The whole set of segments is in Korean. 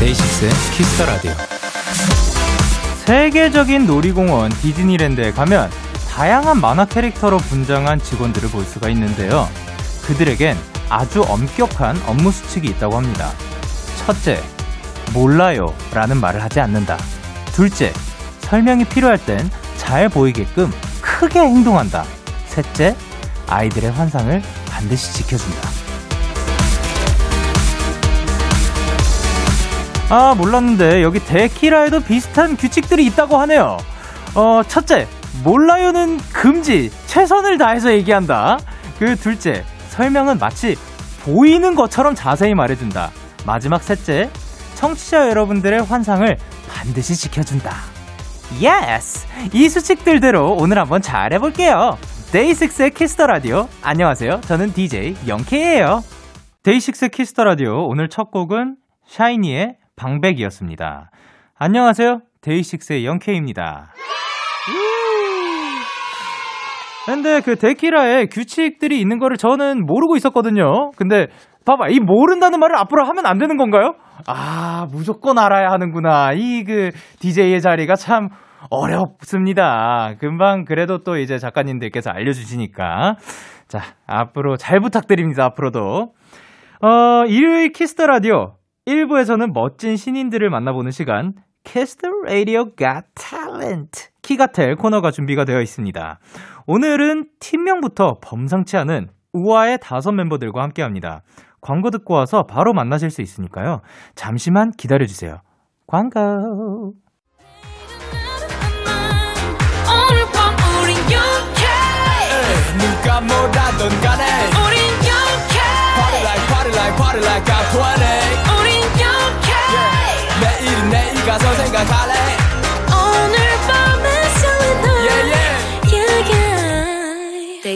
데이식스의 Kiss the Radio. 세계적인 놀이공원 디즈니랜드에 가면 다양한 만화 캐릭터로 분장한 직원들을 볼 수가 있는데요. 그들에겐 아주 엄격한 업무 수칙이 있다고 합니다. 첫째, 몰라요 라는 말을 하지 않는다. 둘째, 설명이 필요할 땐 잘 보이게끔 크게 행동한다. 셋째, 아이들의 환상을 반드시 지켜준다. 아, 몰랐는데 여기 데키라에도 비슷한 규칙들이 있다고 하네요. 어, 첫째, 몰라요는 금지. 최선을 다해서 얘기한다. 그 둘째, 설명은 마치 보이는 것처럼 자세히 말해준다. 마지막 셋째, 청취자 여러분들의 환상을 반드시 지켜준다. Yes! 이 수칙들대로 오늘 한번 잘해볼게요. 데이식스의 Kiss the Radio. 안녕하세요. 저는 DJ 영케이예요. 데이식스 Kiss the Radio 오늘 첫 곡은 샤이니의 방백이었습니다. 안녕하세요. 데이식스의 영케이입니다. 근데 그 데키라에 규칙들이 있는 거를 저는 모르고 있었거든요. 근데 봐봐, 이 모른다는 말을 앞으로 하면 안 되는 건가요? 아, 무조건 알아야 하는구나. 이 그 DJ의 자리가 참 어렵습니다. 금방 그래도 또 이제 작가님들께서 알려주시니까. 자, 앞으로 잘 부탁드립니다. 앞으로도. 어, 일요일 Kiss the Radio. 1부에서는 멋진 신인들을 만나보는 시간, Kiss the Radio Got Talent 키갓탤 코너가 준비가 되어 있습니다. 오늘은 팀명부터 범상치 않은 우아의 다섯 멤버들과 함께 합니다. 광고 듣고 와서 바로 만나실 수 있으니까요. 잠시만 기다려주세요. 광고. 누가 뭐라던 간에 우린 영케 Party like party like party like I'm 20 우린 영케 내일은 내일 가서 생각할래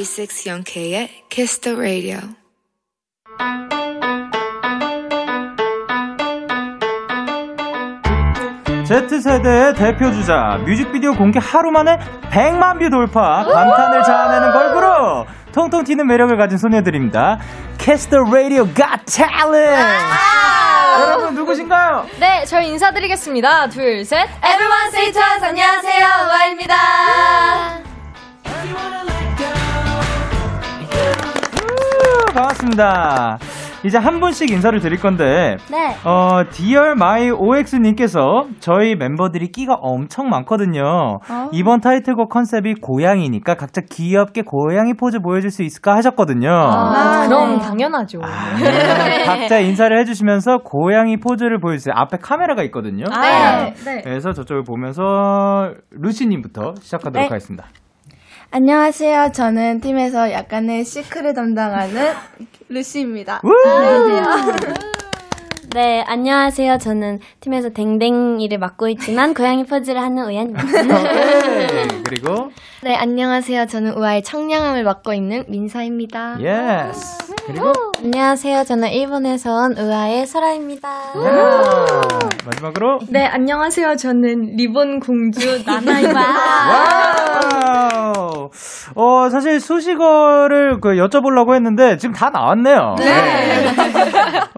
yeah. Day 6 영케의 Kiss the Radio Z세대의 대표 주자 뮤직비디오 공개 하루 만에 100만 view 돌파 감탄을 자아내는 걸그룹 통통 튀는 매력을 가진 소녀들입니다 Kiss the Radio Got Talent 여러분 누구신가요? 네, 저희 인사드리겠습니다. 둘, 셋. Everyone say to us 안녕하세요 우아입니다 반갑습니다 이제 한 분씩 인사를 드릴 건데 네. 어, Dear My OX님께서 저희 멤버들이 끼가 엄청 많거든요. 이번 타이틀곡 컨셉이 고양이니까 각자 귀엽게 고양이 포즈 보여줄 수 있을까 하셨거든요. 아, 그럼 네. 당연하죠. 네, 각자 인사를 해주시면서 고양이 포즈를 보여주세요. 앞에 카메라가 있거든요. 네. 네. 그래서 저쪽을 보면서 루시님부터 시작하도록 네. 하겠습니다. 안녕하세요. 저는 팀에서 약간의 시크를 담당하는 루시입니다. 우! 네, 안녕하세요. 저는 팀에서 댕댕이를 맡고 있지만 고양이 포즈를 하는 우연입니다. 오케이. 그리고 네, 안녕하세요. 저는 우아의 청량함을 맡고 있는 민서입니다. Yes. 그리고 안녕하세요. 저는 일본에서 온 우아의 소라입니다. 야. 마지막으로 네, 안녕하세요. 저는 리본 공주 나나입니다. Wow. 어, 사실 수식어를 그 여쭤보려고 했는데 지금 다 나왔네요. 네.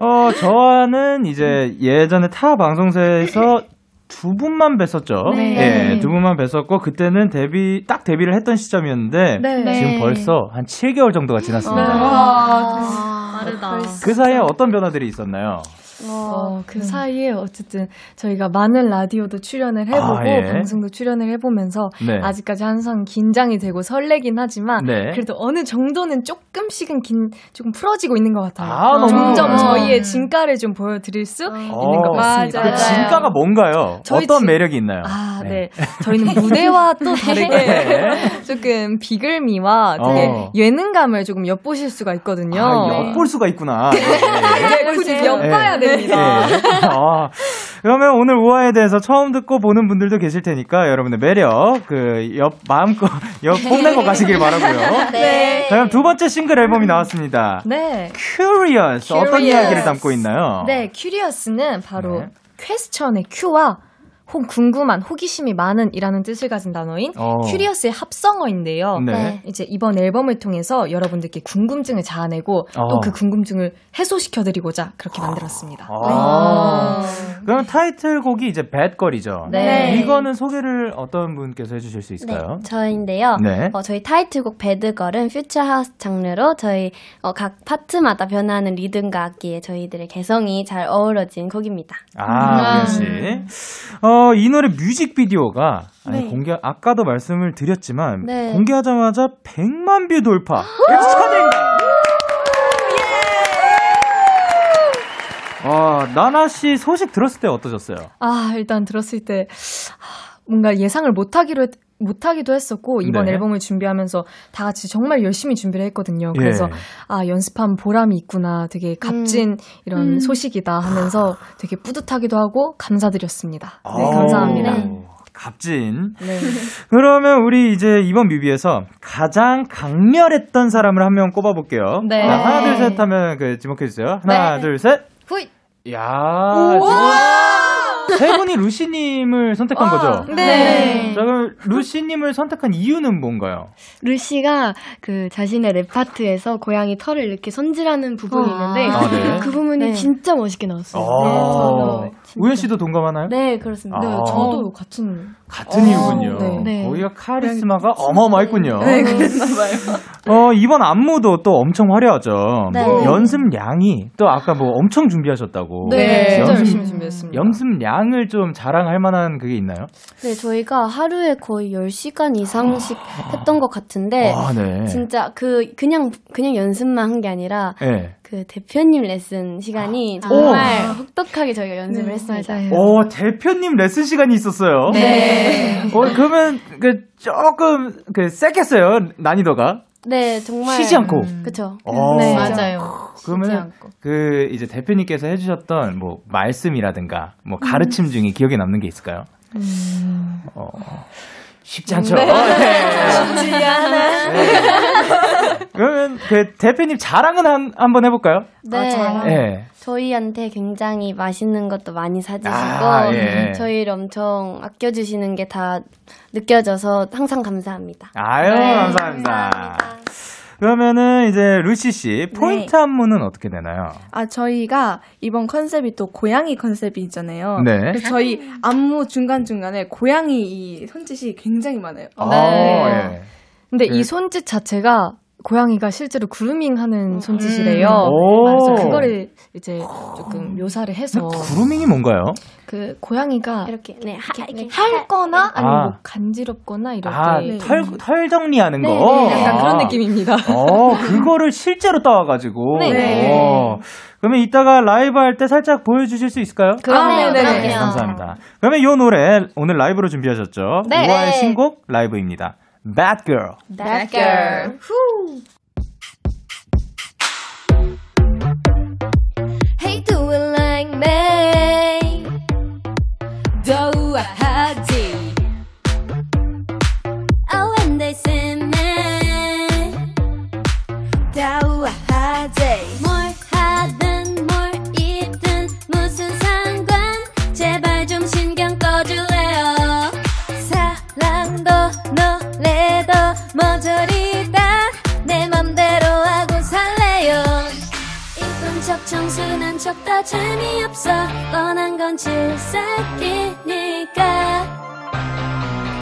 어, 저와는 이제 예전에 타 방송사에서 두 분만 뵀었죠. 네. 예, 두 분만 뵀었고 그때는 데뷔 딱 데뷔를 했던 시점이었는데 네. 지금 벌써 한 7개월 정도가 지났습니다. 와, 빠르다. 그 사이에 어떤 변화들이 있었나요? 어, 그 사이에 어쨌든 저희가 많은 라디오도 출연을 해보고 아, 예. 방송도 출연을 해보면서 네. 아직까지 항상 긴장이 되고 설레긴 하지만 네. 그래도 어느 정도는 조금씩은 긴 조금 풀어지고 있는 것 같아요. 아, 점점 어. 저희의 진가를 좀 보여드릴 수 있는 것 같습니다. 그 진가가 뭔가요? 어떤 진- 매력이 있나요? 아, 네. 저희는 무대와 또 다르게 네. 조금 비글미와 되게 어. 예능감을 조금 엿보실 수가 있거든요. 아, 엿볼 수가 있구나. 네. 네, 굳이 엿봐야 네. 됩니다. 네. 아, 그러면 오늘 우아에 대해서 처음 듣고 보는 분들도 계실 테니까 여러분의 매력, 그, 옆, 마음껏, 옆 뽐내고 가시길 바라고요 네. 자, 그럼 두 번째 싱글 앨범이 나왔습니다. 네. Curious. 어떤 Curious. 이야기를 담고 있나요? 네, QURIOUS는 바로 네. question의 Q와 혹 궁금한, 호기심이 많은 이라는 뜻을 가진 단어인 어. curious의 합성어인데요. 네. 이제 이번 앨범을 통해서 여러분들께 궁금증을 자아내고 어. 또그 궁금증을 해소시켜드리고자 그렇게 만들었습니다. 아. 그럼 타이틀곡이 이제 Bad Girl이죠. 네. 이거는 소개를 어떤 분께서 해주실 수 네, 있을까요? 저인데요. 네. 어, 저희 타이틀곡 Bad Girl은 future house 장르로 저희 어, 각 파트마다 변하는 리듬과 악기에 저희들의 개성이 잘 어우러진 곡입니다. 아, 우연 씨. 어, 이 노래 뮤직비디오가 아니, 공개 아까도 말씀을 드렸지만 네. 공개하자마자 100만 view 돌파. 박수 축하드립니다. 어, 나나 씨 소식 들었을 때 어떠셨어요? 아, 일단 들었을 때 아, 뭔가 예상을 못 하기로 했- 못하기도 했었고 이번 네. 앨범을 준비하면서 다 같이 정말 열심히 준비를 했거든요. 그래서 예. 아 연습한 보람이 있구나, 되게 값진 이런 소식이다 하면서 되게 뿌듯하기도 하고 감사드렸습니다. 네, 아우, 감사합니다. 값진. 네. 그러면 우리 이제 이번 뮤비에서 가장 강렬했던 사람을 한 명 꼽아볼게요. 네. 자, 하나, 둘, 셋 하면 그 지목해주세요. 하나, 네. 둘, 셋. 후이. 야 지금 세 분이 루시님을 선택한 거죠? 네. 자, 그럼 루시님을 선택한 이유는 뭔가요? 루시가 그 자신의 랩 파트에서 고양이 털을 이렇게 손질하는 부분이 아. 있는데 아, 네. 그 부분이 네. 진짜 멋있게 나왔어요. 아, 네, 우현 씨도 동감하나요? 네, 그렇습니다. 아. 네, 저도 같은 같은 이유군요. 네. 네. 거기가 카리스마가 어마어마했군요. 네, 그랬나 봐요. 어, 이번 안무도 또 엄청 화려하죠. 네. 연습량이 또 아까 뭐 엄청 준비하셨다고. 네, 진짜 연습, 열심히 준비했습니다. 연습량을 좀 자랑할 만한 그게 있나요? 네, 저희가 하루에 거의 10시간 이상씩 했던 것 같은데 아, 네. 진짜 그 그냥 그냥 연습만 한 게 아니라 네. 그 대표님 레슨 시간이 오. 정말 혹독하게 저희가 연습을 했습니다. 맞아요. 오, 대표님 레슨 시간이 있었어요. 네. 어, 그러면 그 조금 그 셌겠어요 난이도가. 네, 정말 쉬지 않고. 그쵸. 어. 네. 맞아요. 그러면 그 이제 대표님께서 해주셨던 뭐 말씀이라든가 뭐 가르침 중에 기억에 남는 게 있을까요? 어, 쉽지 않죠. 네. 쉽지 않아. 그러면 그 대표님 자랑은 한 한번 해볼까요? 네. 네. 저희한테 굉장히 맛있는 것도 많이 사주시고 아, 예. 저희를 엄청 아껴주시는 게 다 느껴져서 항상 감사합니다. 아유 네. 감사합니다. 그러면은 이제 루시 씨 포인트 안무는 어떻게 되나요? 아, 저희가 이번 컨셉이 또 고양이 컨셉이잖아요. 네. 그래서 저희 안무 중간 중간에 고양이 이 손짓이 굉장히 많아요. 어, 예. 근데 그- 이 손짓 자체가 고양이가 실제로 그루밍하는 손짓이래요. 오. 그래서 그거를 이제 조금 묘사를 해서 구루밍이 뭔가요? 그 고양이가 이렇게 네, 하, 이렇게 핥거나 아니면 아. 뭐 간지럽거나 이럴 아, 때 털, 털 정리하는 거. 네, 네, 약간 아. 그런 느낌입니다. 어, 그거를 실제로 따와 가지고. 네. 어. 그러면 이따가 라이브 할 때 살짝 보여 주실 수 있을까요? 그럼요, 네, 그럼요. 네. 감사합니다. 그러면 이 노래 오늘 라이브로 준비하셨죠? 네. 우아의 네. 신곡 라이브입니다. Bad Girl. That girl. Hey do it like me 좋아 다 재미없어. 뻔한 건 질색이니까.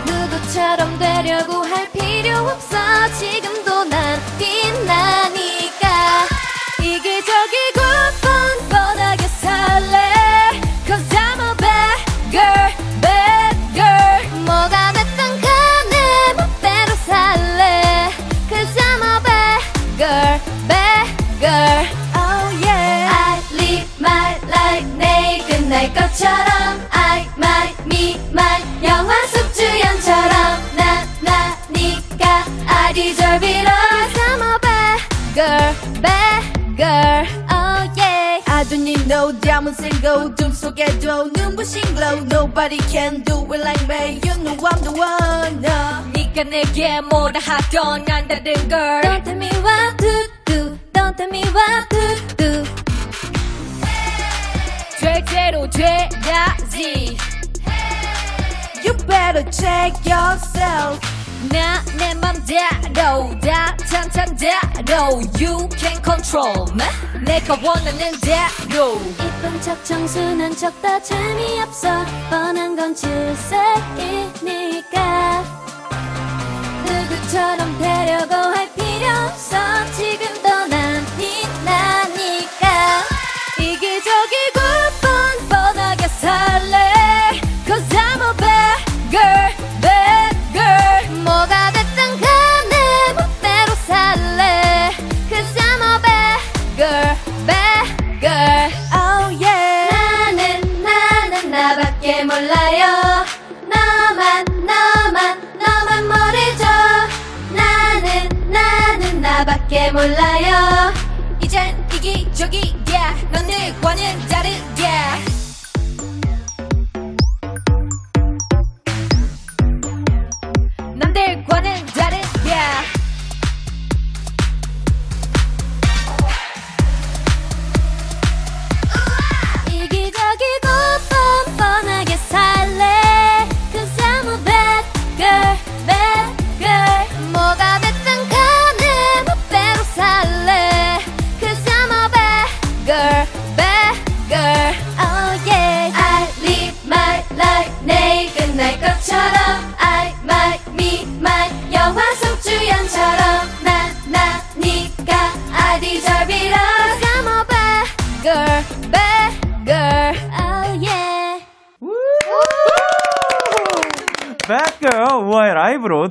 누구처럼 되려고 할 필요 없어. 지 no diamonds and gold 둠 속에도 눈부신 glow Nobody can do it like me You know I'm the one uh. 네가 내게 뭐라 하던 난 다른 걸 Don't tell me what to do Don't tell me what to do 될 대로 돼야지 You better check yourself 나내 맘대로 다 탄탄대로. You can control me. 내가 원하는 대로. 이쁜 척 청순한 척 다 재미없어. 뻔한 건 질색이니까. 누구처럼 되려고 할 필요 없어. 지금도 난 빛나니까. 이기적이 넌늘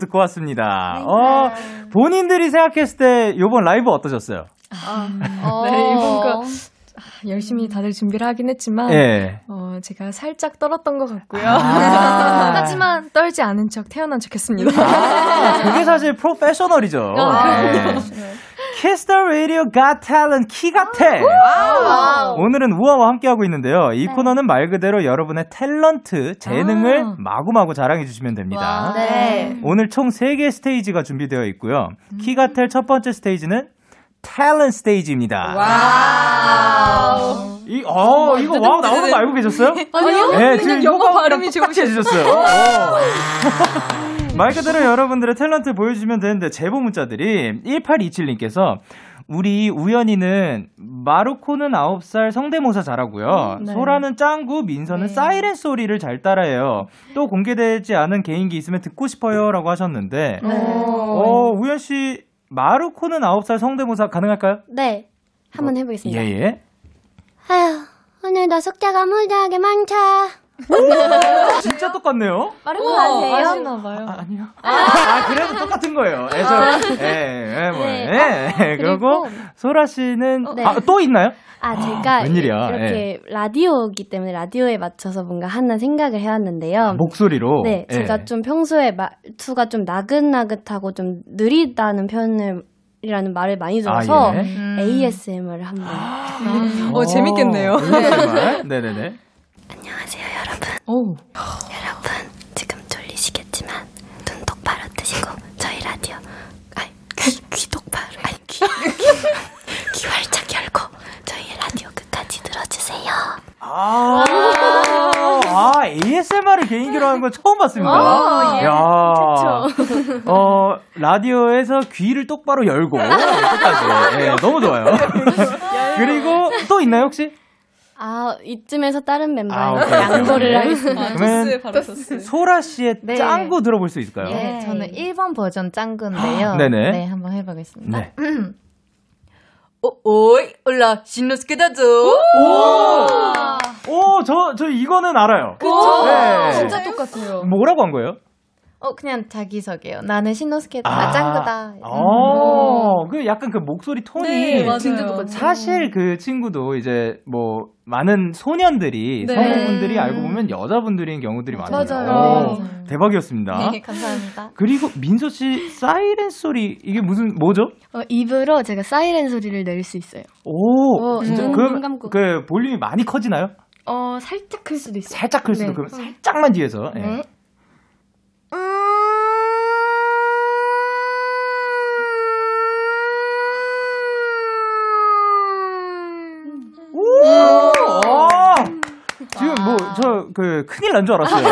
듣고 왔습니다. 어, 본인들이 생각했을 때 요번 라이브 어떠셨어요? 네, 이번 거 열심히 다들 준비를 하긴 했지만 예. 어, 제가 살짝 떨었던 것 같고요. 아. 하지만 떨지 않은 척 태어난 척했습니다. 아, 그게 사실 프로페셔널이죠. 아, 네. Kiss the Radio Got Talent 키가테. 오늘은 우아와 함께하고 있는데요. 이 코너는 말 그대로 여러분의 탤런트, 재능을 아. 마구마구 자랑해 주시면 됩니다. 네. 오늘 총 3개의 스테이지가 준비되어 있고요. 키가텔 첫 번째 스테이지는 탤런트 스테이지입니다. 이, 어, 이거 와우 나오는 거 알고 계셨어요? 아니요? 네, 지금 영어 발음이 똑같이 해주셨어요. 어. 말 그대로 여러분들의 탤런트 보여주시면 되는데 제보 문자들이 1827님께서 우리 우연이는 마루코는 9살 성대모사 잘하고요. 네. 소라는 짱구, 민서는 사이렌 소리를 잘 따라해요. 또 공개되지 않은 개인기 있으면 듣고 싶어요. 라고 하셨는데, 어, 우연 씨, 마루코는 9살 성대모사 가능할까요? 네 한번 해 보겠습니다 예, 예. 아휴 오늘도 숙제가 무지하게 많다 진짜 똑같네요. 빠른 거 아세요? 아시나 봐요. 아, 아니요. 아, 그래도 똑같은 거예요. 예, 저, 예, 예, 뭐, 네. 예. 그리고, 소라 씨는, 네. 아, 또 있나요? 아, 제가 웬일이야, 이렇게 라디오이기 때문에 라디오에 맞춰서 뭔가 하는 생각을 해왔는데요. 목소리로. 네, 예. 제가 좀 평소에 말투가 좀 나긋나긋하고 좀 느리다는 편을 이라는 말을 많이 들어서 아, 예. ASMR을 한번 어, 재밌겠네요. 정말? 네네네. 안녕하세요 오. 여러분 지금 졸리시겠지만 눈 똑바로 뜨시고 저희 라디오 아니 귀, 귀 똑바로 아니 귀, 귀, 귀 활짝 열고 저희 라디오 끝까지 들어주세요 아, 아, ASMR을 개인기로 하는 건 처음 봤습니다. 어, 예. 야, 어, 라디오에서 귀를 똑바로 열고, 끝까지. 예, 너무 좋아요. 그리고 또 있나요, 혹시? 아 이쯤에서 다른 아, 멤버한테 오케이, 양보를 오케이. 하겠습니다 그러면 바로. 소라 씨의 네. 짱구 들어볼 수 있을까요? 네, 저는 1번 버전 짱구인데요. 네네. 네, 한번 해보겠습니다. 네. 오, 오이, 올라, 신노스케다죠. 오, 저, 저 이거는 알아요. 그쵸? 네. 진짜 똑같아요. 뭐라고 한 거예요? 어, 그냥 자기 소개요. 나는 신노스케다, 아. 짱구다. 어, 어, 그 약간 그 목소리 톤이 네, 맞아요. 사실 그 친구도 이제 뭐 많은 소년들이 네. 성우분들이 알고 보면 여자분들인 경우들이 많아요. 맞아요. 오, 대박이었습니다. 네, 감사합니다. 그리고 민서 씨 사이렌 소리 이게 무슨 뭐죠? 어, 입으로 제가 사이렌 소리를 낼 수 있어요. 오, 어, 진짜 음, 감고. 그 볼륨이 많이 커지나요? 어, 살짝 클 수도 있어요. 살짝 클 수도 네. 그럼 살짝만 뒤에서. 예. 네. 어! 지금 뭐 저 그 큰일 난 줄 알았어요.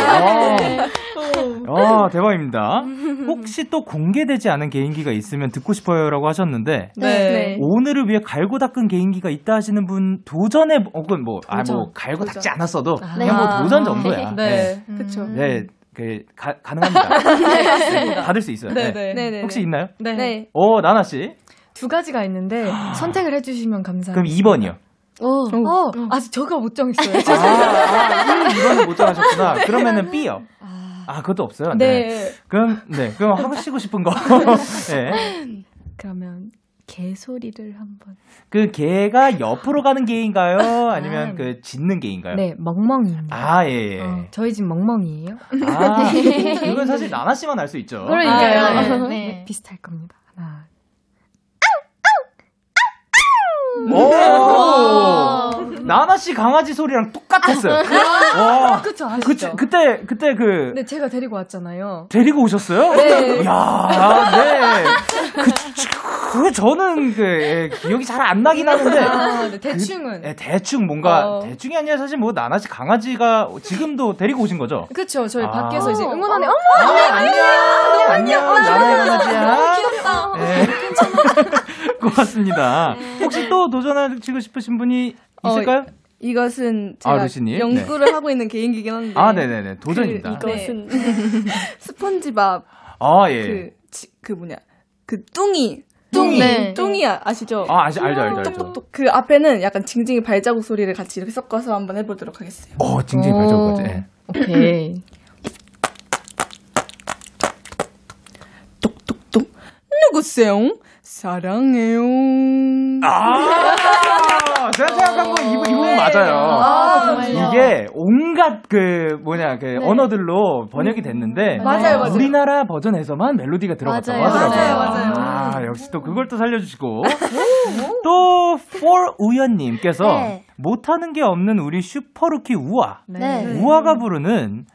아, 대박입니다. 혹시 또 공개되지 않은 개인기가 있으면 듣고 싶어요라고 하셨는데 네. 오늘을 위해 갈고 닦은 개인기가 있다 하시는 분 도전해 혹은 뭐 아뭐 도전. 갈고 도전. 닦지 않았어도 아. 그냥 뭐 아. 도전 정도야. 네. 그쵸. 네. 그 가, 가능합니다. 맞습니다. 받을 수 있어요. 네, 네. 네. 네, 혹시 네. 있나요? 네. 어, 나나 씨. 두 가지가 있는데 선택을 해주시면 감사합니다. 그럼 2번이요. 오, 어, 아직 저가 못 정했어요. 아, 아 2번을 못 정하셨구나. 그러면은 B요. 아, 그것도 없어요. 네. 그럼 네, 그럼 하시고 싶은 거. 네. 그러면 개 소리를 한번. 그 개가 옆으로 가는 개인가요? 아니면 그 짖는 개인가요? 네, 멍멍이입니다. 아, 예, 예. 어, 저희 집 멍멍이에요. 아, 이건 사실 나나 씨만 알 수 있죠. 그러니까요. 아, 네. 네. 네. 비슷할 겁니다. 하 나. 나나 씨 강아지 소리랑 똑같았어요. 와. 그쵸, 아시죠? 그치, 그때, 그때 그, 네, 제가 데리고 왔잖아요. 데리고 오셨어요? 네. 이야, 네. 그, 그, 저는 그, 예, 기억이 잘 안 나긴 하는데. 아, 네, 대충은. 그, 예, 대충 뭔가, 어. 대충이 아니라 사실 뭐, 나나 씨 강아지가 지금도 데리고 오신 거죠? 그쵸, 저희 아. 밖에서 이제 응원하네. 아, 어머! 안녕! 안녕! 나나의 강아지야. 귀엽다. 네. 고맙습니다. 혹시 또 도전하시고 싶으신 분이 있을까요? 어, 이것은 아, 제가 루시님? 연구를 하고 있는 개인기긴 한데. 아, 네네네. 도전입니다. 그, 이것은 스펀지밥 아, 예. 그, 지- 그 뭐냐 그 뚱이 뚱이 네. 뚱이 아- 아시죠? 아, 아시, 알죠, 알죠, 알죠. 똑똑똑 그 앞에는 약간 징징이 발자국 소리를 같이 이렇게 섞어서 한번 해보도록 하겠어요. 어, 징징이 발자국 거지. 예. 오케이. 누구세요? 사랑해요. 아, 제가 생각한 건 이분, 이분 맞아요. 아, 정말요? 이게 온갖 그, 뭐냐, 그 언어들로 번역이 됐는데. 맞아요, 맞아요. 우리나라 버전에서만 멜로디가 들어갔다고 맞아요. 하더라고요. 맞아요, 맞아요. 아, 역시 또 그걸 또 살려주시고. 또, for 우연님께서 네. 못하는 게 없는 우리 슈퍼루키 우아. 네. 우아가 부르는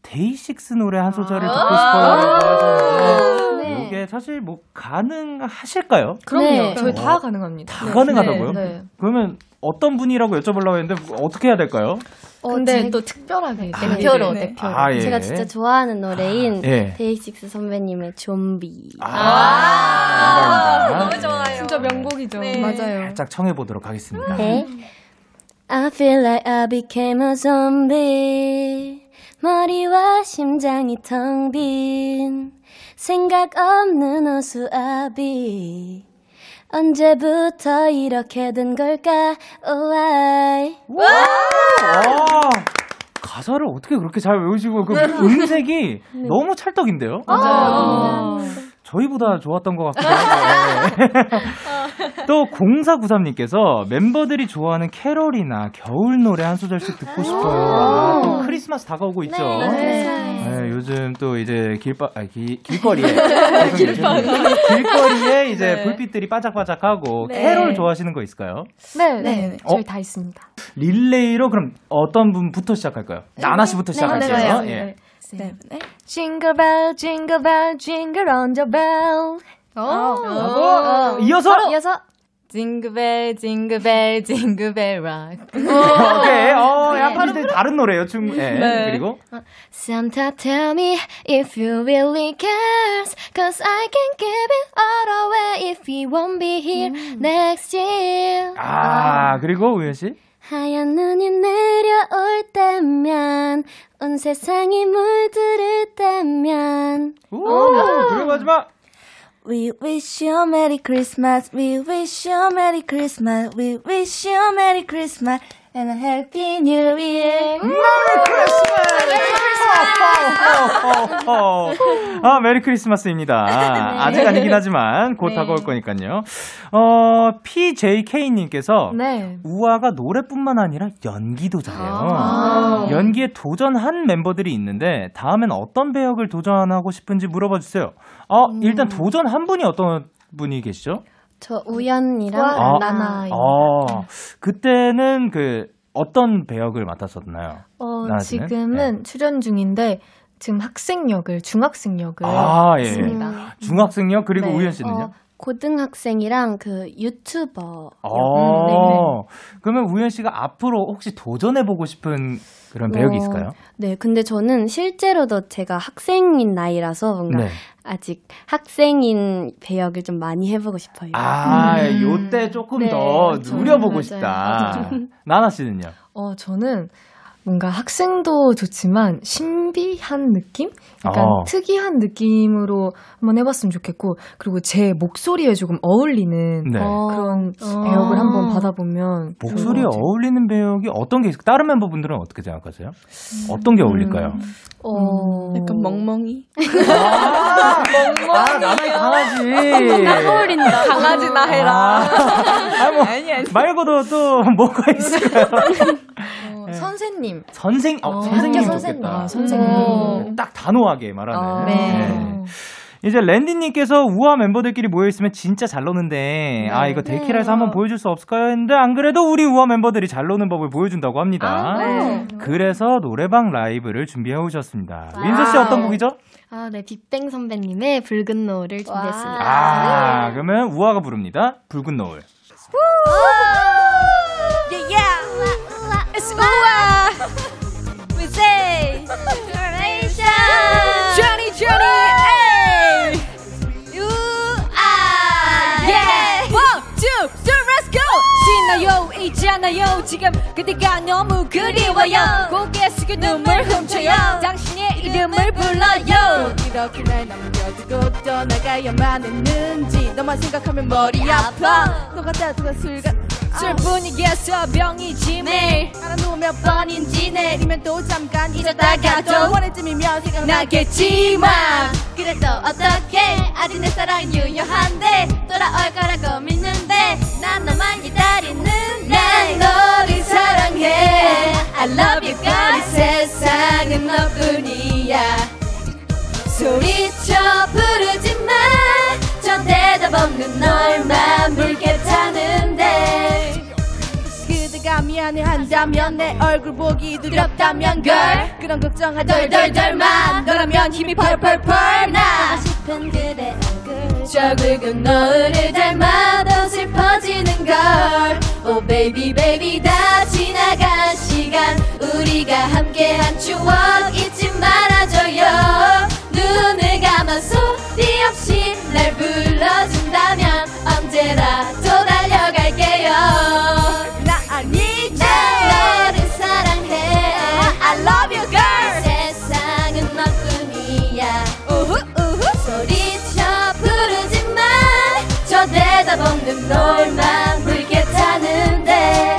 데이식스 노래 한 소절을 듣고 싶어요. 네. 이게 사실 뭐 가능하실까요? 그럼요. 네. 저희 다 가능합니다. 다 가능하다고요? 네, 네. 그러면 어떤 분이라고 여쭤보려고 했는데 어떻게 해야 될까요? 어, 근데 제- 또 특별하게. 대표로, 네. 대표로. 아, 예. 제가 진짜 좋아하는 노래인 예. 데이식스 선배님의 좀비. 아, 감사합니다. 좋아요. 진짜 명곡이죠. 맞아요. 살짝 청해 보도록 하겠습니다. 네. I feel like I became a zombie. 머리와 심장이 텅빈 생각 없는 허수아비. 언제부터 이렇게 된 걸까? Oh, I. 아, 가사를 어떻게 그렇게 잘 외우시고 그 음색이 너무 찰떡인데요? 맞아요. 저희보다 좋았던 것 같기도 하고. 네. 또 0493님께서 멤버들이 좋아하는 캐럴이나 겨울 노래 한 소절씩 듣고 싶어요. 아, 또 크리스마스 다가오고 있죠. 네, 요즘 또 이제 길바, 아, 기, 길거리에. 길거리. 길거리에 이제 네. 불빛들이 반짝반짝하고 캐럴 좋아하시는 거 있을까요? 네, 네. 어? 저희 다 있습니다. 릴레이로 그럼 어떤 분부터 시작할까요? 나나 씨부터 시작할게요. 좋아요. 예. 네. 네. Jingle bell, jingle bell, jingle on the bell. 하고 이어서 이어서 징글벨 징글벨 징글벨 락 오케이. 어, 약간 비슷해. 다른 노래예요. 중 예. 그리고 Santa tell me if you really cares Cause I can give it all away if he won't be here next year 아, 그리고 우현 씨. 하얀 눈이 내려올 때면 온 세상이 물들을 때면 오, 그리고 마지막 We wish you a Merry Christmas. We wish you a Merry Christmas. We wish you a Merry Christmas and a Happy New Year. Merry Christmas! 아, 메리 크리스마스입니다. 아직 아니긴 하지만 곧 네. 다가올 거니까요. 어, PJK님께서 네. 우아가 노래뿐만 아니라 연기도 잘해요. 아. 연기에 도전한 member들이 있는데 다음엔 어떤 배역을 도전하고 싶은지 물어봐 주세요. 어, 일단 도전한 분이 어떤 분이 계시죠? 저 우연이랑 아, 나나. 어, 그때는 그 어떤 배역을 맡았었나요? 어? 지금은 출연 중인데 지금 학생 역을 중학생 역을 아, 예. 했습니다. 중학생요? 그리고 네. 우현 씨는요? 어, 고등학생이랑 그 유튜버. 어, 그러면 우현 씨가 앞으로 혹시 도전해 보고 싶은 그런 배역이 어, 있을까요? 네, 근데 저는 실제로도 제가 학생인 나이라서 뭔가 네. 아직 학생인 배역을 좀 많이 해보고 싶어요. 아, 음. 요때 조금 네, 더 그렇죠. 누려보고 맞아요. 싶다. 나나 씨는요? 어, 저는 뭔가 학생도 좋지만 신비한 느낌? 약간 어. 특이한 느낌으로 한번 해봤으면 좋겠고, 그리고 제 목소리에 조금 어울리는 네. 그런 어. 배역을 한번 받아보면. 목소리에. 어울리는 배역이 어떤 게 있을까요? 다른 멤버분들은 어떻게 생각하세요? 어떤 게 어울릴까요? 어... 약간 멍멍이. 아, 나나의 강아지. 딱 어울린다. 강아지 나 해라. 아, 뭐, 말고도 또 뭐가 있을까요? 어, 선생님. 선생, 어, 어, 선생님. 좋겠다. 아, 선생님. 음, 딱 단호하게 말하는. 아, 네. 이제 랜디님께서 우아 멤버들끼리 모여있으면 진짜 잘 노는데, 아, 이거 데키라에서 한번 보여줄 수 없을까요? 했는데, 안 그래도 우리 우아 멤버들이 잘 노는 법을 보여준다고 합니다. 네. 그래서 노래방 라이브를 준비해 오셨습니다. 민서씨 어떤 곡이죠? 아, 네, 빅뱅 선배님의 붉은 노을을 준비했습니다. 아, 그러면 우아가 부릅니다. 붉은 노을. Yeah, yeah. 우아. We say generation. Johnny, Johnny, hey. 우아. Yeah. One, two, three, let's go. 신나요, 있잖아요. 지금 그대가 너무 그리워요. 고개 숙여 눈물 훔쳐요. 당신의 이름을 불러요. 이렇게 날 남겨두고 떠나가야만 했는지 너만 생각하면 머리 아파 너가 따뜻한 술과 술분위기에서 병이지 매일 하나 누워 몇 번인지 내리면 또 잠깐 잊었다가 또 원해쯤이면 생각나겠지만 그래도 어떻게 아직 내 사랑 유효한데 돌아올 거라고 믿는데 난 너만 기다리는 난 너를 사랑해. I love you 이 세상은 너뿐이야. 소리쳐 부르지만 저 대답 없는 널만 안해한다면 내 얼굴 보기 두렵다면 girl. 그런 걱정하지 덜덜덜만. 너라면 힘이 펄펄펄 나. 싶은 그대 얼굴. 저 굵은 노을을 닮아도 슬퍼지는 걸 Oh baby baby 다 지나간 시간. 우리가 함께한 추억 잊지 말아줘요. 눈을 감아 소리 없이 날 불러준다면 언제라 널만 물게 타는데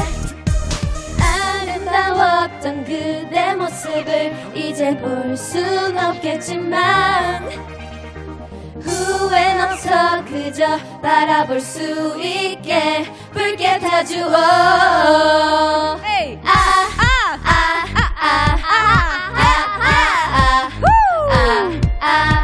아름다웠던 그대 모습을 이제 볼 순 없겠지만 후회는 없어 그저 바라볼 수 있게 붉게 타주어 아, Hey. 아, 아, 아, 아, 아, 아, 아, 아, 아,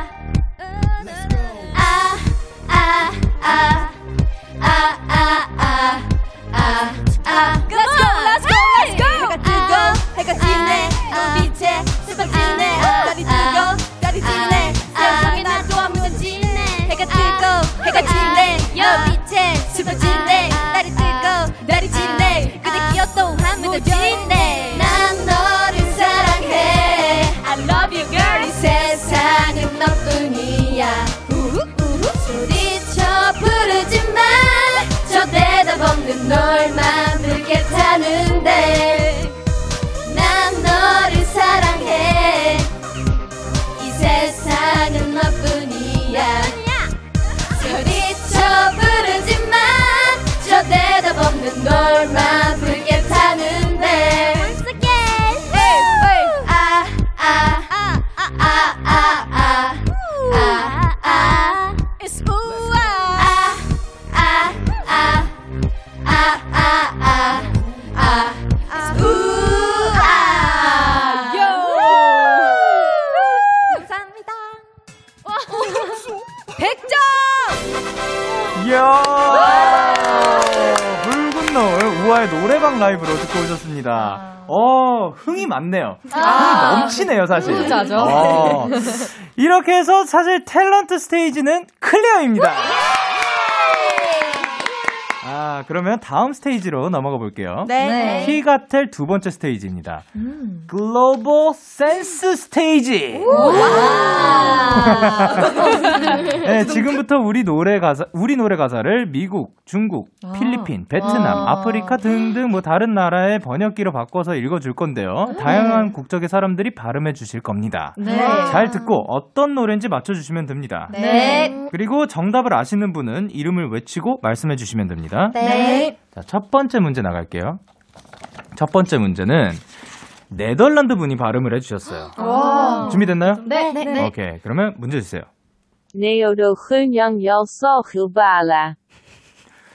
아, let's go, let's go, let's go. 해가 뜨고 아, 해가 지네 아, 빛에 슬퍼 지네 달이 뜨고 달이 지네 세상에 아, 나또 아무도 지네 해가 뜨고 해가 지네 빛에 슬퍼 지네 달이 뜨고 달이 지네 그대 기억 또 아무도 지네 난 너를 사랑해. I love you girl. 이 세상은 너뿐이야. 소리쳐 부르지만 저 대답 없는 널만 라이브로 듣고 오셨습니다. 어, 흥이 많네요. 흥이 넘치네요, 사실. 후자죠. 어. 이렇게 해서 사실 탤런트 스테이지는 클리어입니다. 아, 그러면 다음 스테이지로 넘어가 볼게요. 네. 키가텔 두 번째 스테이지입니다. 글로벌 센스 스테이지. 네, 지금부터 우리 노래 가사, 우리 노래 가사를 미국, 중국, 필리핀, 베트남, 아. 아프리카 등등 뭐 다른 나라의 번역기로 바꿔서 읽어 줄 건데요. 다양한 국적의 사람들이 발음해 주실 겁니다. 네. 잘 듣고 어떤 노래인지 맞춰 주시면 됩니다. 네. 그리고 정답을 아시는 분은 이름을 외치고 말씀해 주시면 됩니다. 네. 자, 첫 번째 문제 나갈게요. 첫 번째 문제는 네덜란드 분이 발음을 해주셨어요. 준비됐나요? 네. 네. 오케이. 그러면 문제 주세요. 네오로 흔영여서 흡발라.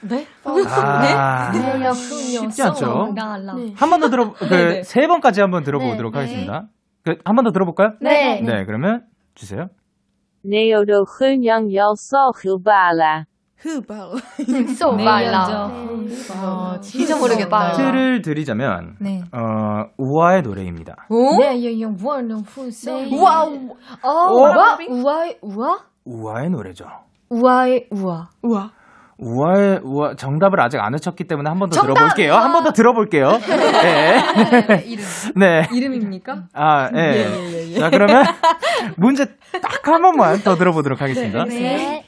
네? 아, 네. 쉽지 않죠? 네. 한번 더 들어, 그, 네. 세 번까지 한번 들어보도록 네. 하겠습니다. 그, 한 번 더 들어볼까요? 네. 네, 그러면 주세요. 네오로 흔영여서 흡발라. 흐바. 소발라. 어, 진짜 모르겠다. 힌트를 드리자면, 네. 어, 우아의 노래입니다. 네, 예, 예, 우아는 훈세. 우와. 어, 오. 우아? 우아의 우아? 우아의 노래죠. 우아의 우아. 우와. 우아의 우아 정답을 아직 안 외쳤기 때문에 한 번 더 들어볼게요. 한 번 더 들어볼게요. 네. 이름. 네. 이름입니까? 아, 예. 자, 그러면 문제 딱 한 번만 더 들어보도록 하겠습니다. 네.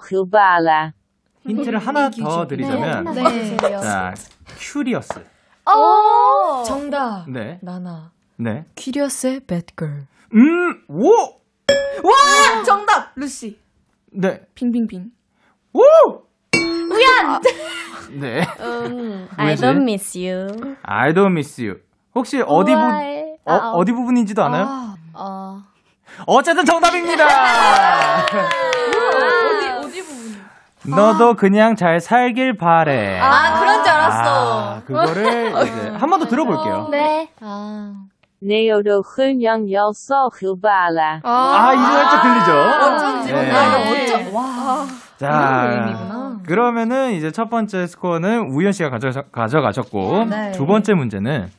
흡발라. 힌트를 하나 더 드리자면 네. 자, QURIOUS. 오! 정답. 네. 나나. 네. QURIOUS의 Bad Girl. 음, 오! 와! 정답! 루시. 네. 빙빙빙. 오! 우연! 네. 음, I don't miss you. I don't miss you. 혹시 어디 부. 어, 아, 어. 어디 부분인지도 아나요? 어. 어쨌든 정답입니다. 어디, 어디 부분? 너도 그냥 잘 살길 바래. 아, 그런 줄 알았어. 아, 그거를 이제 한 번 더 들어볼게요. 네. 아. 네오로 흔영여서 흡발라. 아, 이제 살짝 들리죠? 어쩐지. 네. 아, 어쩌, 와. 자. 그러면은 이제 첫 번째 스코어는 우현 씨가 가져, 가져가셨고, 네. 두 번째 문제는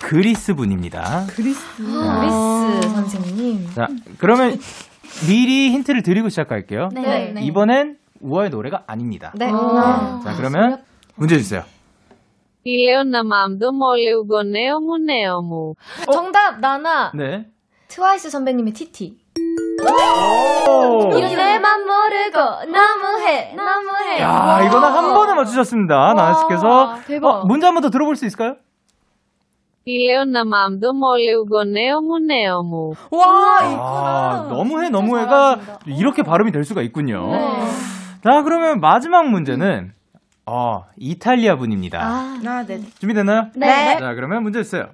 그리스 분입니다. 그리스. 그리스 선생님. 자, 그러면 미리 힌트를 드리고 시작할게요. 네. 이번엔 우아의 노래가 아닙니다. 네. 자, 그러면 문제 주세요. Λέω 맘도 몰리우고 네오무 네오무. 정답 나나. 네. 트와이스 선배님의 티티. 오! 이건 내맘 모르고 너무해 너무해 야, 이거는 한 번에 맞추셨습니다. 나나씨께서. 대박. 어, 문제 한 번 더 들어볼 수 있을까요? Λέω 맘도 몰리우고 네오무 네오무. 와, 아, 너무해, 너무해가 이렇게 발음이 될 수가 있군요. 네. 자, 그러면 마지막 문제는, 어, 이탈리아 분입니다. 아, 네. 준비됐나요? 네. 자, 그러면 문제 주세요.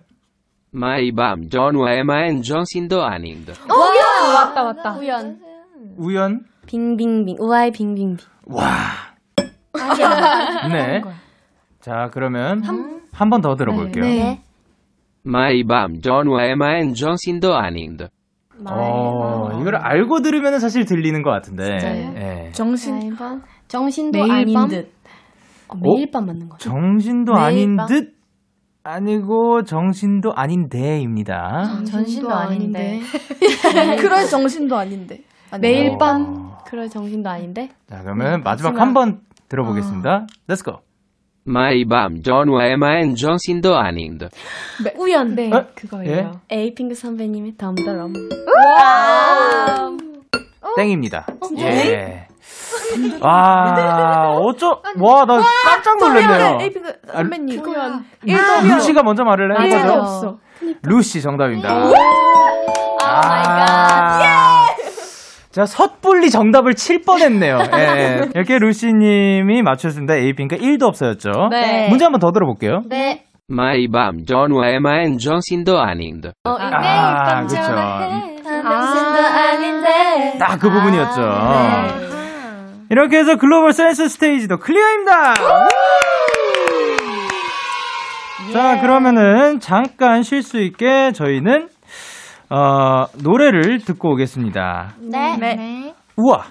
마이밤 전후 에마엔 정신도 아닌데. 우연 왔다 왔다 우연 우연. 빙빙빙. 우아의 빙빙빙. 와. 네. 자, 그러면 한 번 더 들어볼게요. 네. 마이밤 전후 에마엔 정신도 아닌데. 어, 이걸 알고 들으면 사실 들리는 것 같은데. 진짜요? 예. 정신. 밤. 정신도 매일 아닌 밤? 듯. 어, 매일 밤 맞는 거죠? 정신도 아닌 밤? 듯 아니고 정신도 아닌데입니다. 전신도 아닌데. 그럴 정신도 아닌데. 아니, 매일 어. 밤. 그럴 정신도 아닌데. 자, 그러면 마지막 한 번 들어보겠습니다. Let's go. 마이밤 전후 에마엔 정신도 아닌데. 우연. 네. 어? 그거예요. 에이핑크 선배님의 덤더럼. 땡입니다. 예. 아, 어쩌, 와, 나 깜짝 놀랐네요. 에이핑크 아, 선배님. 그거야. 루시가 먼저 말을 거죠? 없어. 루시 정답입니다. Oh my God 자, 섣불리 정답을 칠 뻔했네요. 예. 이렇게 루시님이 맞췄습니다. 에이핑크 1도 없어였죠. 네. 문제 한번 더 들어볼게요. 네 마이 밤 전후 에마엔 정신도 아닌데. 어, 아, 밤 그쵸. 전화해 당신도 아닌데 딱 그 부분이었죠. 네. 이렇게 해서 글로벌 센스 스테이지도 클리어입니다. 자, 그러면은 잠깐 쉴 수 있게 저희는 어, 노래를 듣고 오겠습니다. 네. 네. 우와,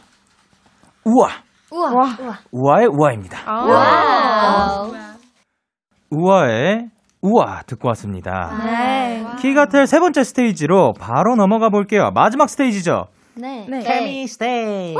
우아. 우와. 우와. 우아의 우아입니다. 와우. 우아의 우아 듣고 왔습니다. 네. 키가텔 세 번째 스테이지로 바로 넘어가 볼게요. 마지막 스테이지죠. 네. 케미 스테이지.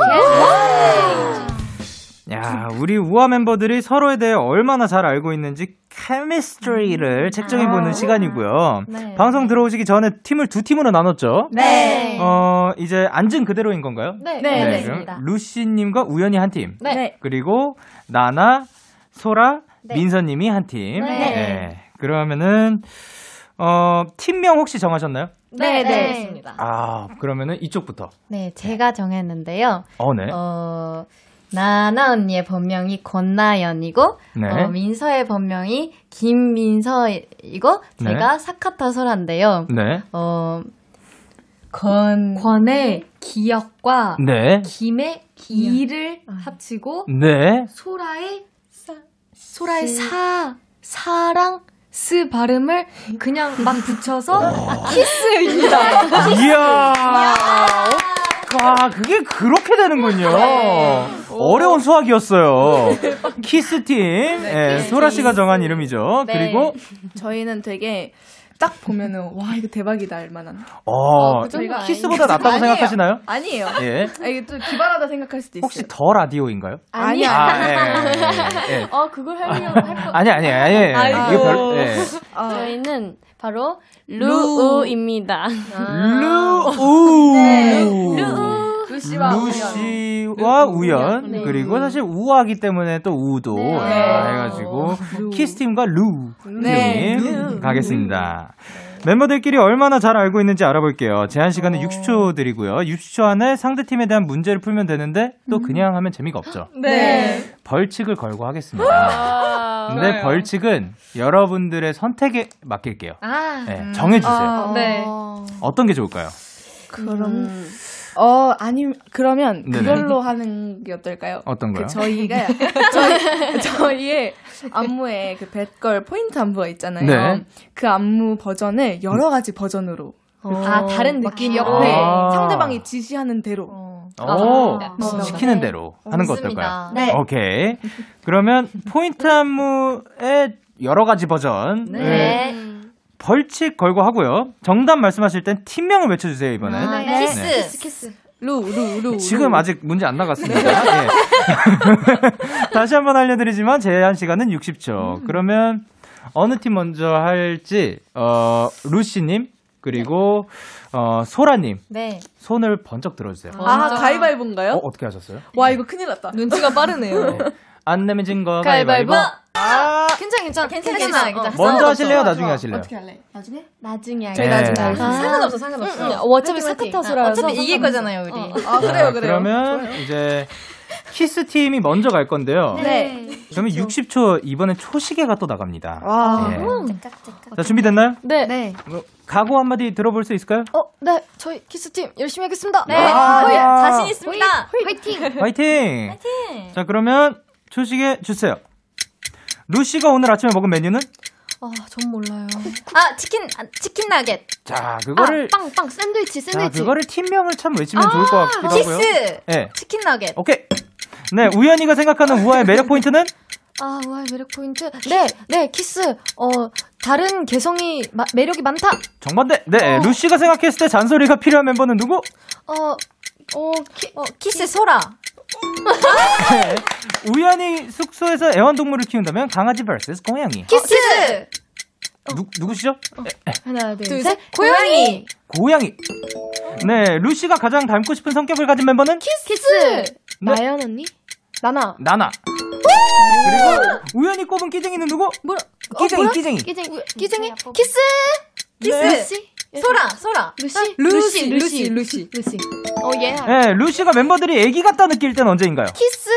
야, 우리 우아 멤버들이 서로에 대해 얼마나 잘 알고 있는지 케미스트리를 책정해 보는 시간이고요. 네. 방송 들어오시기 전에 팀을 두 팀으로 나눴죠. 네. 어, 이제 앉은 그대로인 건가요? 네. 그럼 그렇습니다. 루시 님과 우연이 한 팀. 네. 그리고 나나, 소라, 네. 민서 님이 한 팀. 네. 네. 그러면은 어 팀명 혹시 정하셨나요? 네, 네. 그렇습니다. 아 그러면은 이쪽부터. 네, 제가 정했는데요. 어 네. 어, 나나 언니의 본명이 권나연이고, 네. 어, 민서의 본명이 김민서이고, 네. 제가 사카타 소라인데요. 네. 어, 권, 권의 기억과 네. 김의 이를 합치고, 네. 소라의, 소라의 사, 사랑, 스 발음을 그냥 막 붙여서 키스입니다. 이야. 와, 그게 그렇게 되는군요. 어려운 수학이었어요. 키스팀. 예, 소라 씨가 정한 이름이죠. 네. 그리고, 저희는 되게 딱 보면은 와 이거 대박이다 할 만한. 어, 저희가 키스보다 낫다고 아니에요. 생각하시나요? 아니에요. 예. 아, 이게 좀 기발하다 생각할 수도 있어요. 혹시 더 라디오인가요? 아니야. 아, 예, 예, 예. 어, 그걸 하려고 할 거. 아니, 아니, 아니. 예. 이거 별, 예. 저희는 바로 루우입니다. 루 루시와 우연 네. 그리고 사실 우아기 때문에 또 우도 네. 아, 해가지고 키스팀과 루 네. 팀 가겠습니다. 멤버들끼리 얼마나 잘 알고 있는지 알아볼게요. 제한 시간은 60초 드리고요. 60초 안에 상대 팀에 대한 문제를 풀면 되는데 또 그냥 하면 재미가 없죠. 네. 벌칙을 걸고 하겠습니다. 근데 벌칙은 여러분들의 선택에 맡길게요. 아, 네, 정해주세요. 네. 어떤 게 좋을까요? 그럼 어 아니 그러면 네네. 그걸로 하는 게 어떨까요? 어떤 거요? 그 저희가 저희 저희의 안무에 그 뱃걸 포인트 안무가 있잖아요. 네. 그 안무 버전을 여러 가지 버전으로 아, 다른 막 느낌. 귀엽게 네. 아. 상대방이 지시하는 대로. 오, 아, 시키는 네. 대로 하는 거. 어떨까요? 네. 오케이. 그러면 포인트 안무의 여러 가지 버전 네. 벌칙 걸고 하고요. 정답 말씀하실 땐 팀명을 외쳐주세요 이번엔. 아, 네. 키스. 네. 키스, 키스. 루, 루, 루. 지금 루. 아직 문제 안 나갔습니다. 예. 다시 한번 알려드리지만 제한 시간은 60초. 그러면 어느 팀 먼저 할지 어, 루시님 그리고 어, 소라님 네. 손을 번쩍 들어주세요. 아, 가위바위보인가요? 어, 어떻게 하셨어요? 와, 이거 큰일 났다. 눈치가 빠르네요. 안 내면 진거 가위바위보. 아, 괜찮아, 괜찮아. 괜찮아, 괜찮아. 괜찮아. 먼저 하실래요? 나중에 하실래요? 어떻게 할래? 나중에? 나중에 저희 나중에 하겠습니다. 상관없어, 상관없어. 응, 응. 어차피 화이팅, 화이팅. 사카타수라서 어차피 이길 거잖아요, 우리. 아, 그래요, 자, 그래요. 그러면 이제 키스 팀이 먼저 갈 건데요. 네. 그러면 60초 이번엔 초시계가 또 나갑니다. 와. 예. 자 준비됐나요? 네. 네. 뭐, 각오 한마디 들어볼 수 있을까요? 어, 네. 저희 키스 팀 열심히 하겠습니다. 네. 아, 호이, 아. 자신 있습니다. 화이팅. 화이팅! 자 그러면 초시계 주세요. 루시가 오늘 아침에 먹은 메뉴는? 아, 전 몰라요. 아, 치킨, 아, 치킨 너겟. 자 그거를 아, 빵, 빵, 샌드위치, 자 샌드위치. 그거를 팀명을 참 외치면 좋을 것 같기도 하고요. 키스. 네. 치킨 너겟. 오케이. 네 우연이가 생각하는 우아의 매력 포인트는? 아, 우아의 매력 포인트. 네, 네, 키스. 어, 다른 개성이, 마, 매력이 많다. 정반대. 네 루시가 생각했을 때 잔소리가 필요한 멤버는 누구? 어, 어, 키, 어, 키스 소라. 네. 우연이 숙소에서 애완동물을 키운다면 강아지 vs 고양이. 키스. 누, 누구시죠? 하나, 둘, 둘, 셋. 셋. 고양이. 고양이. 네, 루시가 가장 닮고 싶은 성격을 가진 멤버는 키스. 키스. 네. 나연 언니? 나나. 나나. 그리고 우연이 꼽은 끼쟁이는 누구? 뭐라? 끼쟁이, 뭐라? 끼쟁이. 끼쟁이. 끼쟁이. 키스. 키스. 네. 루시. 소라, 소라. 루시. 루시, 루시, 루시. 루시. 어, 예. 네, 루시가 멤버들이 애기 같다 느낄 땐 언제인가요? 키스.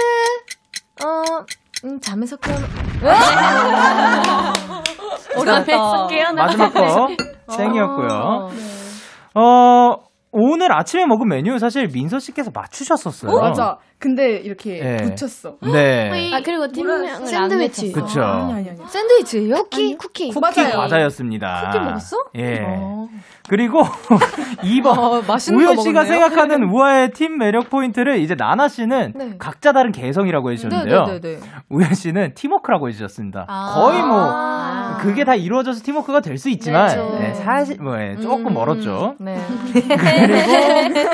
어, 음, 잠에서 깨어나. 잠에서 깨어나. 마지막 거 땡이었고요. 어, 오늘 아침에 먹은 메뉴 사실 민서 씨께서 맞추셨었어요. 어? 맞아. 근데 이렇게 네. 붙였어. 네. 아 그리고 팀명을 안 샌드위치. 그쵸. 아니 아니 아니. 샌드위치예요? 쿠키 쿠키. 쿠키 맞아요. 과자였습니다. 쿠키 먹었어? 예. 어. 그리고 2번 어, 맛있는 우현 거 씨가. 생각하는 우아의 팀 매력 포인트를 이제 나나 씨는 네. 각자 다른 개성이라고 해주셨는데요. 네네네. 우현 씨는 팀워크라고 해주셨습니다. 아. 거의 뭐 아. 그게 다 이루어져서 팀워크가 될 수 있지만 그렇죠. 네, 사실 뭐 예, 조금 음, 멀었죠. 네. 그리고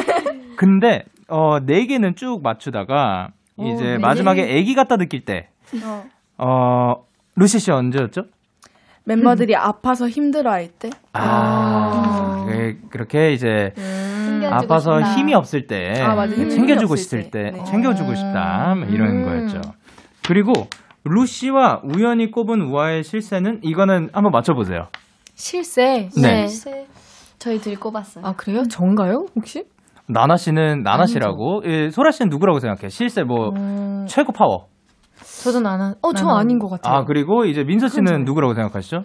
근데 어, 네 개는 쭉 맞추다가 오, 이제 네 마지막에 개. 애기 갖다 느낄 때 어. 어, 루시 씨 언제였죠? 멤버들이 아파서 힘들어할 때. 아, 그, 그렇게 이제 챙겨주고 아파서 싶다. 힘이 없을 때 아, 맞아. 이렇게 힘이 챙겨주고 없을 싶을 때, 때. 네. 챙겨주고 싶다 뭐 이런 음. 거였죠. 그리고 루시와 우연히 꼽은 우아의 실세는 이거는 한번 맞춰보세요. 실세. 네. 저희 들 꼽았어요. 아 그래요? 전가요? 혹시? 나나 씨는 나나 씨라고, 예, 소라 씨는 누구라고 생각해? 실세 뭐 음, 최고 파워. 저도 나나. 어, 저 나나. 아닌 것 같아요. 아 그리고 이제 민서 씨는 누구라고 생각하시죠?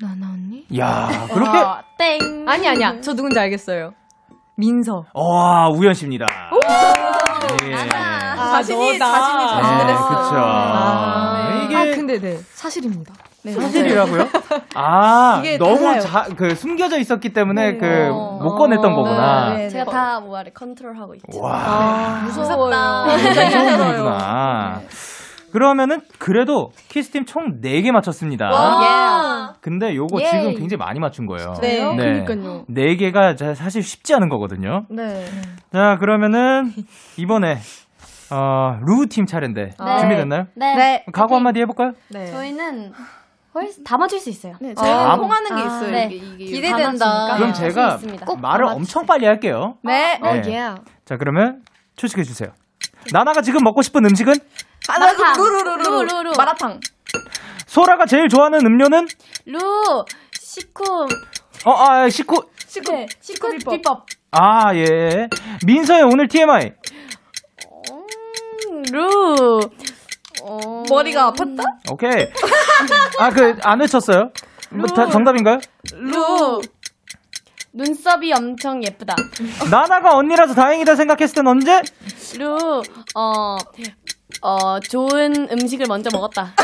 나나 언니? 야 그렇게 아, 땡. 아니 아니야. 저 누군지 알겠어요. 민서. 와 우연 씨입니다. 예. 자신이 너다. 자신이 자신을 네, 했어. 그쵸. 아, 이게 아, 근데 네 사실입니다. 네, 사실이라고요? 아, 너무. 자, 그 숨겨져 있었기 때문에 네. 그 어. 못 꺼냈던 거구나. 네, 네. 제가 다 모아를 컨트롤하고 있죠. 와, 아, 무섭다. 무서운 분이구나. 그러면은 그래도 키스팀 총 4개 맞췄습니다. 와. 근데 요거 예이. 지금 굉장히 많이 맞춘 거예요. 네, 네. 그러니까요. 4개가 사실 쉽지 않은 거거든요. 네. 자, 그러면은 이번에 어, 루팀 차례인데 네. 준비됐나요? 네. 네. 각오 한마디 해볼까요? 네. 저희는 훨씬 다 맞출 수 있어요. 네, 저희가 아, 통하는 게 아, 있어요. 네. 이게, 이게 기대된다. 그럼 네, 제가 말을 다 엄청 빨리 할게요. 네. 어, 네. 예. 자, 그러면 초식해 주세요. 나나가 지금 먹고 싶은 음식은? 하나 루루루루 루루루. 마라탕. 소라가 제일 좋아하는 음료는? 루 시쿰 어, 아, 식구. 시크 네, 시쿰 비법. 비법. 아, 예. 민서의 오늘 TMI. 음, 루 어... 머리가 아팠다? 오케이. 아, 그, 안 외쳤어요? 뭐, 다, 정답인가요? 루 눈썹이 엄청 예쁘다. 나나가 언니라서 다행이다 생각했을 땐 언제? 루 어. 어, 좋은 음식을 먼저 먹었다.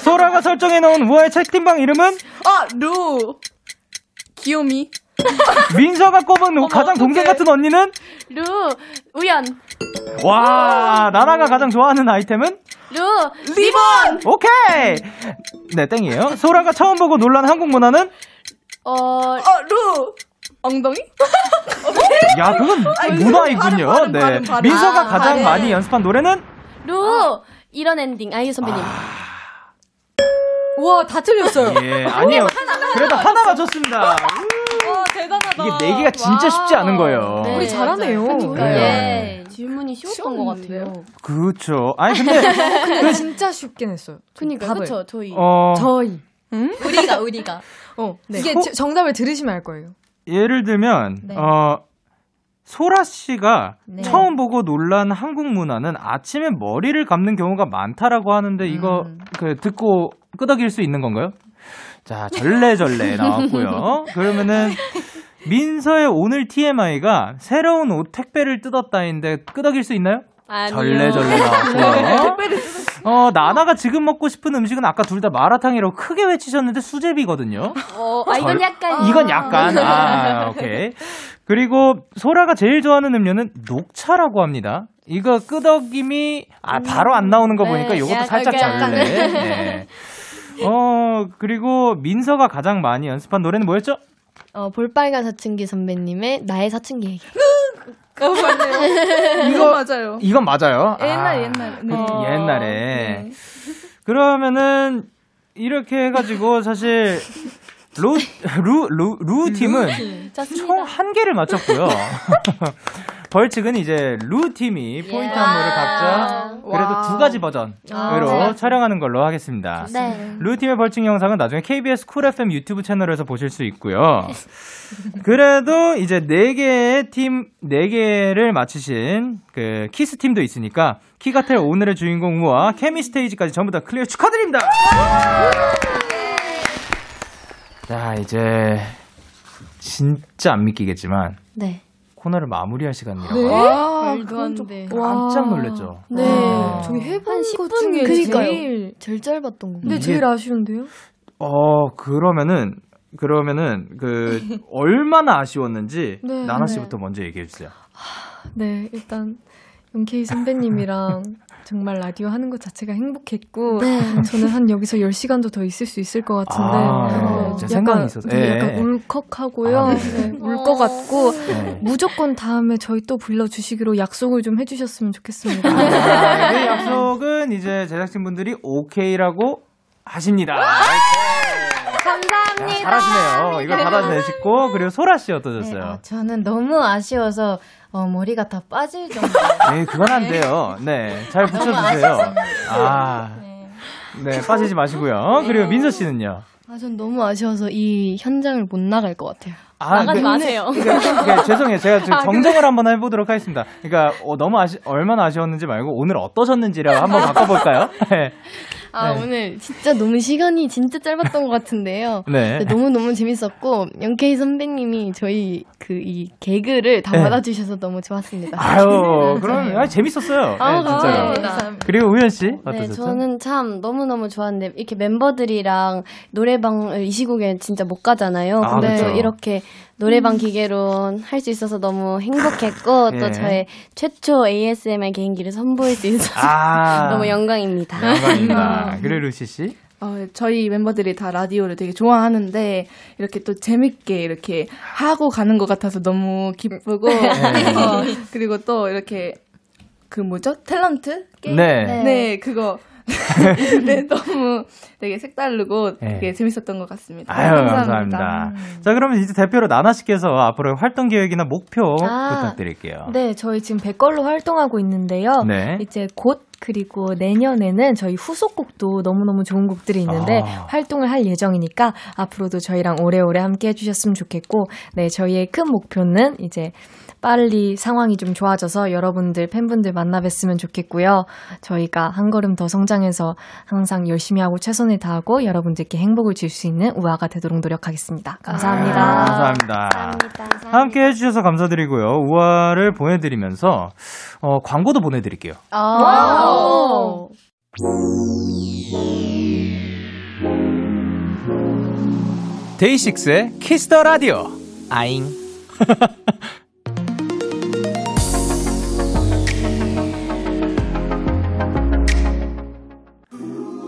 소라가 설정해놓은 우아의 채팅방 이름은? 아, 루. 귀요미. 민서가 꼽은 가장 동생 같은 언니는? 루, 우연. 와, 나나가 가장 좋아하는 아이템은? 루, 리본! 오케이! 네, 땡이에요. 소라가 처음 보고 놀란 한국 문화는? 어, 어, 루. 엉덩이? 야, 그건 문화이군요. 발음, 네. 발음, 발음. 민서가 아, 가장 발음. 많이 연습한 노래는? 루, 이런 엔딩. 아이유 선배님. 우와 다 틀렸어요. 예, 아니에요. 그래도 하나 맞췄습니다. 와 대단하다. 이게 네 개가 진짜 쉽지 않은 거예요. 네. 우리 잘하네요. 그러니까 네. 예, 질문이 쉬웠던 것 같아요. 그렇죠. 아니, 근데, 근데 진짜 쉽긴 했어요. 그니까, 답을. 그쵸, 저희. 어, 저희. 우리가, 우리가. 어, 네. 이게 지- 정답을 들으시면 알 거예요. 예를 들면, 네. 어, 소라 씨가 네. 처음 보고 놀란 한국 문화는 아침에 머리를 감는 경우가 많다라고 하는데 이거 음. 그 듣고 끄덕일 수 있는 건가요? 자, 절레절레 나왔고요. 그러면은 민서의 오늘 TMI가 새로운 옷 택배를 뜯었다인데 끄덕일 수 있나요? 아니요. 절레절레 나왔고요. 어, 나나가 지금 먹고 싶은 음식은 아까 둘 다 마라탕이라고 크게 외치셨는데 수제비거든요. 어, 아, 이건 절- 약간. 이건 약간 아 오케이 그리고 소라가 제일 좋아하는 음료는 녹차라고 합니다. 이거 끄덕임이 아 바로 안 나오는 거 네, 보니까 요것도 약간, 살짝. 절레. 네. 어 그리고 민서가 가장 많이 연습한 노래는 뭐였죠? 어, 볼빨간 사춘기 선배님의 나의 사춘기 얘기. 어, 맞아요. 이거 맞아요. 이건 맞아요. 옛날, 아, 옛날. 그, 네. 옛날에 네. 그러면은 이렇게 해가지고 사실 루 루 루 루 팀은 총 한 개를 맞췄고요. 벌칙은 이제 루 팀이 포인트 안무를 각자 그래도 와. 두 가지 버전으로 아, 촬영하는 걸로 하겠습니다. 네. 루 팀의 벌칙 영상은 나중에 KBS 쿨 FM 유튜브 채널에서 보실 수 있고요. 그래도 이제 네 개의 팀, 네 개를 맞히신 그 키스 팀도 있으니까 키가텔 오늘의 주인공 우와 케미 스테이지까지 전부 다 clear 축하드립니다. 자 이제 진짜 안 믿기겠지만 네. 코너를 마무리할 시간이라고. 네? 와, 말도 안 돼. 깜짝 놀랐죠. 네. 네. 저희 해본 한것 10분 중에 그니까요. 제일 제일 짧았던 거. 근데 이게- 제일 아쉬운데요? 어, 그러면은, 그러면은, 그, 얼마나 아쉬웠는지, 네. 나나 씨부터 먼저 얘기해 주세요. 네, 일단 윤케이 선배님이랑 정말 라디오 하는 것 자체가 행복했고 저는 한 여기서 10시간도 더 있을 수 있을 것 같은데 아, 어, 제 생각이 약간. 네, 예, 약간 예. 울컥하고요. 아, 네, 울것 같고 네. 무조건 다음에 저희 또 불러주시기로 약속을 좀 해주셨으면 좋겠습니다. 아, 그 약속은 이제 제작진분들이 오케이라고 하십니다. 감사합니다. 잘하시네요. 이걸 받아내시고, 그리고 소라 씨 어떠셨어요? 네, 어, 저는 너무 아쉬워서 어, 머리가 다 빠질 정도. 네, 그건 안 돼요. 네, 잘 붙여주세요. 아, 네, 빠지지 마시고요. 그리고 민서 씨는요? 아, 전 너무 아쉬워서 이 현장을 못 나갈 것 같아요. 아, 나가지 그- 마세요. 그러니까, 그러니까 죄송해요. 제가 지금 아, 정정을 한번 해보도록 하겠습니다. 그러니까 어, 너무 아쉬, 얼마나 아쉬웠는지 말고 오늘 어떠셨는지라고 한번 바꿔볼까요? 네. 아, 네. 오늘 진짜 너무 시간이 진짜 짧았던 것 같은데요. 네. 너무너무 재밌었고, 영케이 선배님이 저희 그 이 개그를 다 네. 받아주셔서 너무 좋았습니다. 아유, 그럼 아, 재밌었어요. 아, 네, 진짜로. 감사합니다. 그리고 우현 씨 네, 어떠셨죠? 저는 참 너무너무 좋았는데, 이렇게 멤버들이랑 노래방을 이 시국에 진짜 못 가잖아요. 아, 근데 또 그쵸. 이렇게 노래방 기계로 할 수 있어서 너무 행복했고, 예. 또 저의 최초 ASMR 개인기를 선보일 수 있어서 아. 너무 영광입니다. 영광입니다. 그래 루시 씨. 어, 저희 멤버들이 다 라디오를 되게 좋아하는데 이렇게 또 재밌게 이렇게 하고 가는 것 같아서 너무 기쁘고 네. 어, 그리고 또 이렇게 그 뭐죠 탤런트 게임 네. 네, 그거 네 너무 되게 색다르고 네. 되게 재밌었던 것 같습니다. 아유, 감사합니다. 자, 그러면 이제 대표로 나나 씨께서 앞으로 활동 계획이나 목표 아. 부탁드릴게요. 네, 저희 지금 백걸로 활동하고 있는데요. 네. 이제 곧 그리고 내년에는 저희 후속곡도 너무너무 좋은 곡들이 있는데 아. 활동을 할 예정이니까 앞으로도 저희랑 오래오래 함께 해주셨으면 좋겠고 네, 저희의 큰 목표는 이제 빨리 상황이 좀 좋아져서 여러분들 팬분들 만나 뵀으면 좋겠고요. 저희가 한 걸음 더 성장해서 항상 열심히 하고 최선을 다하고 여러분들께 행복을 줄 수 있는 우아가 되도록 노력하겠습니다. 감사합니다. 아, 감사합니다. 함께 해주셔서 감사드리고요. 우아를 보내드리면서 어, 광고도 보내드릴게요. 와우. 데이식스의 키스 더 라디오. 아잉.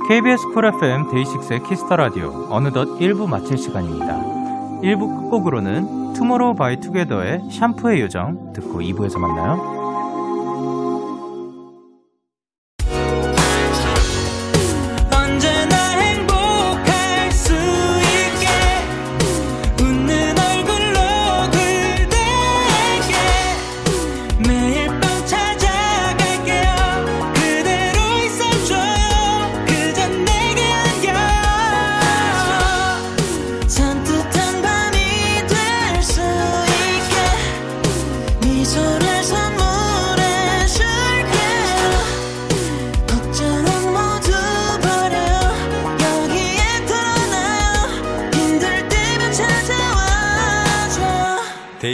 KBS 쿨 FM 데이식스의 키스 더 라디오 어느덧 1부 마칠 시간입니다. 1부 끝곡으로는 투모로우 바이 투게더의 샴푸의 요정 듣고 2부에서 만나요.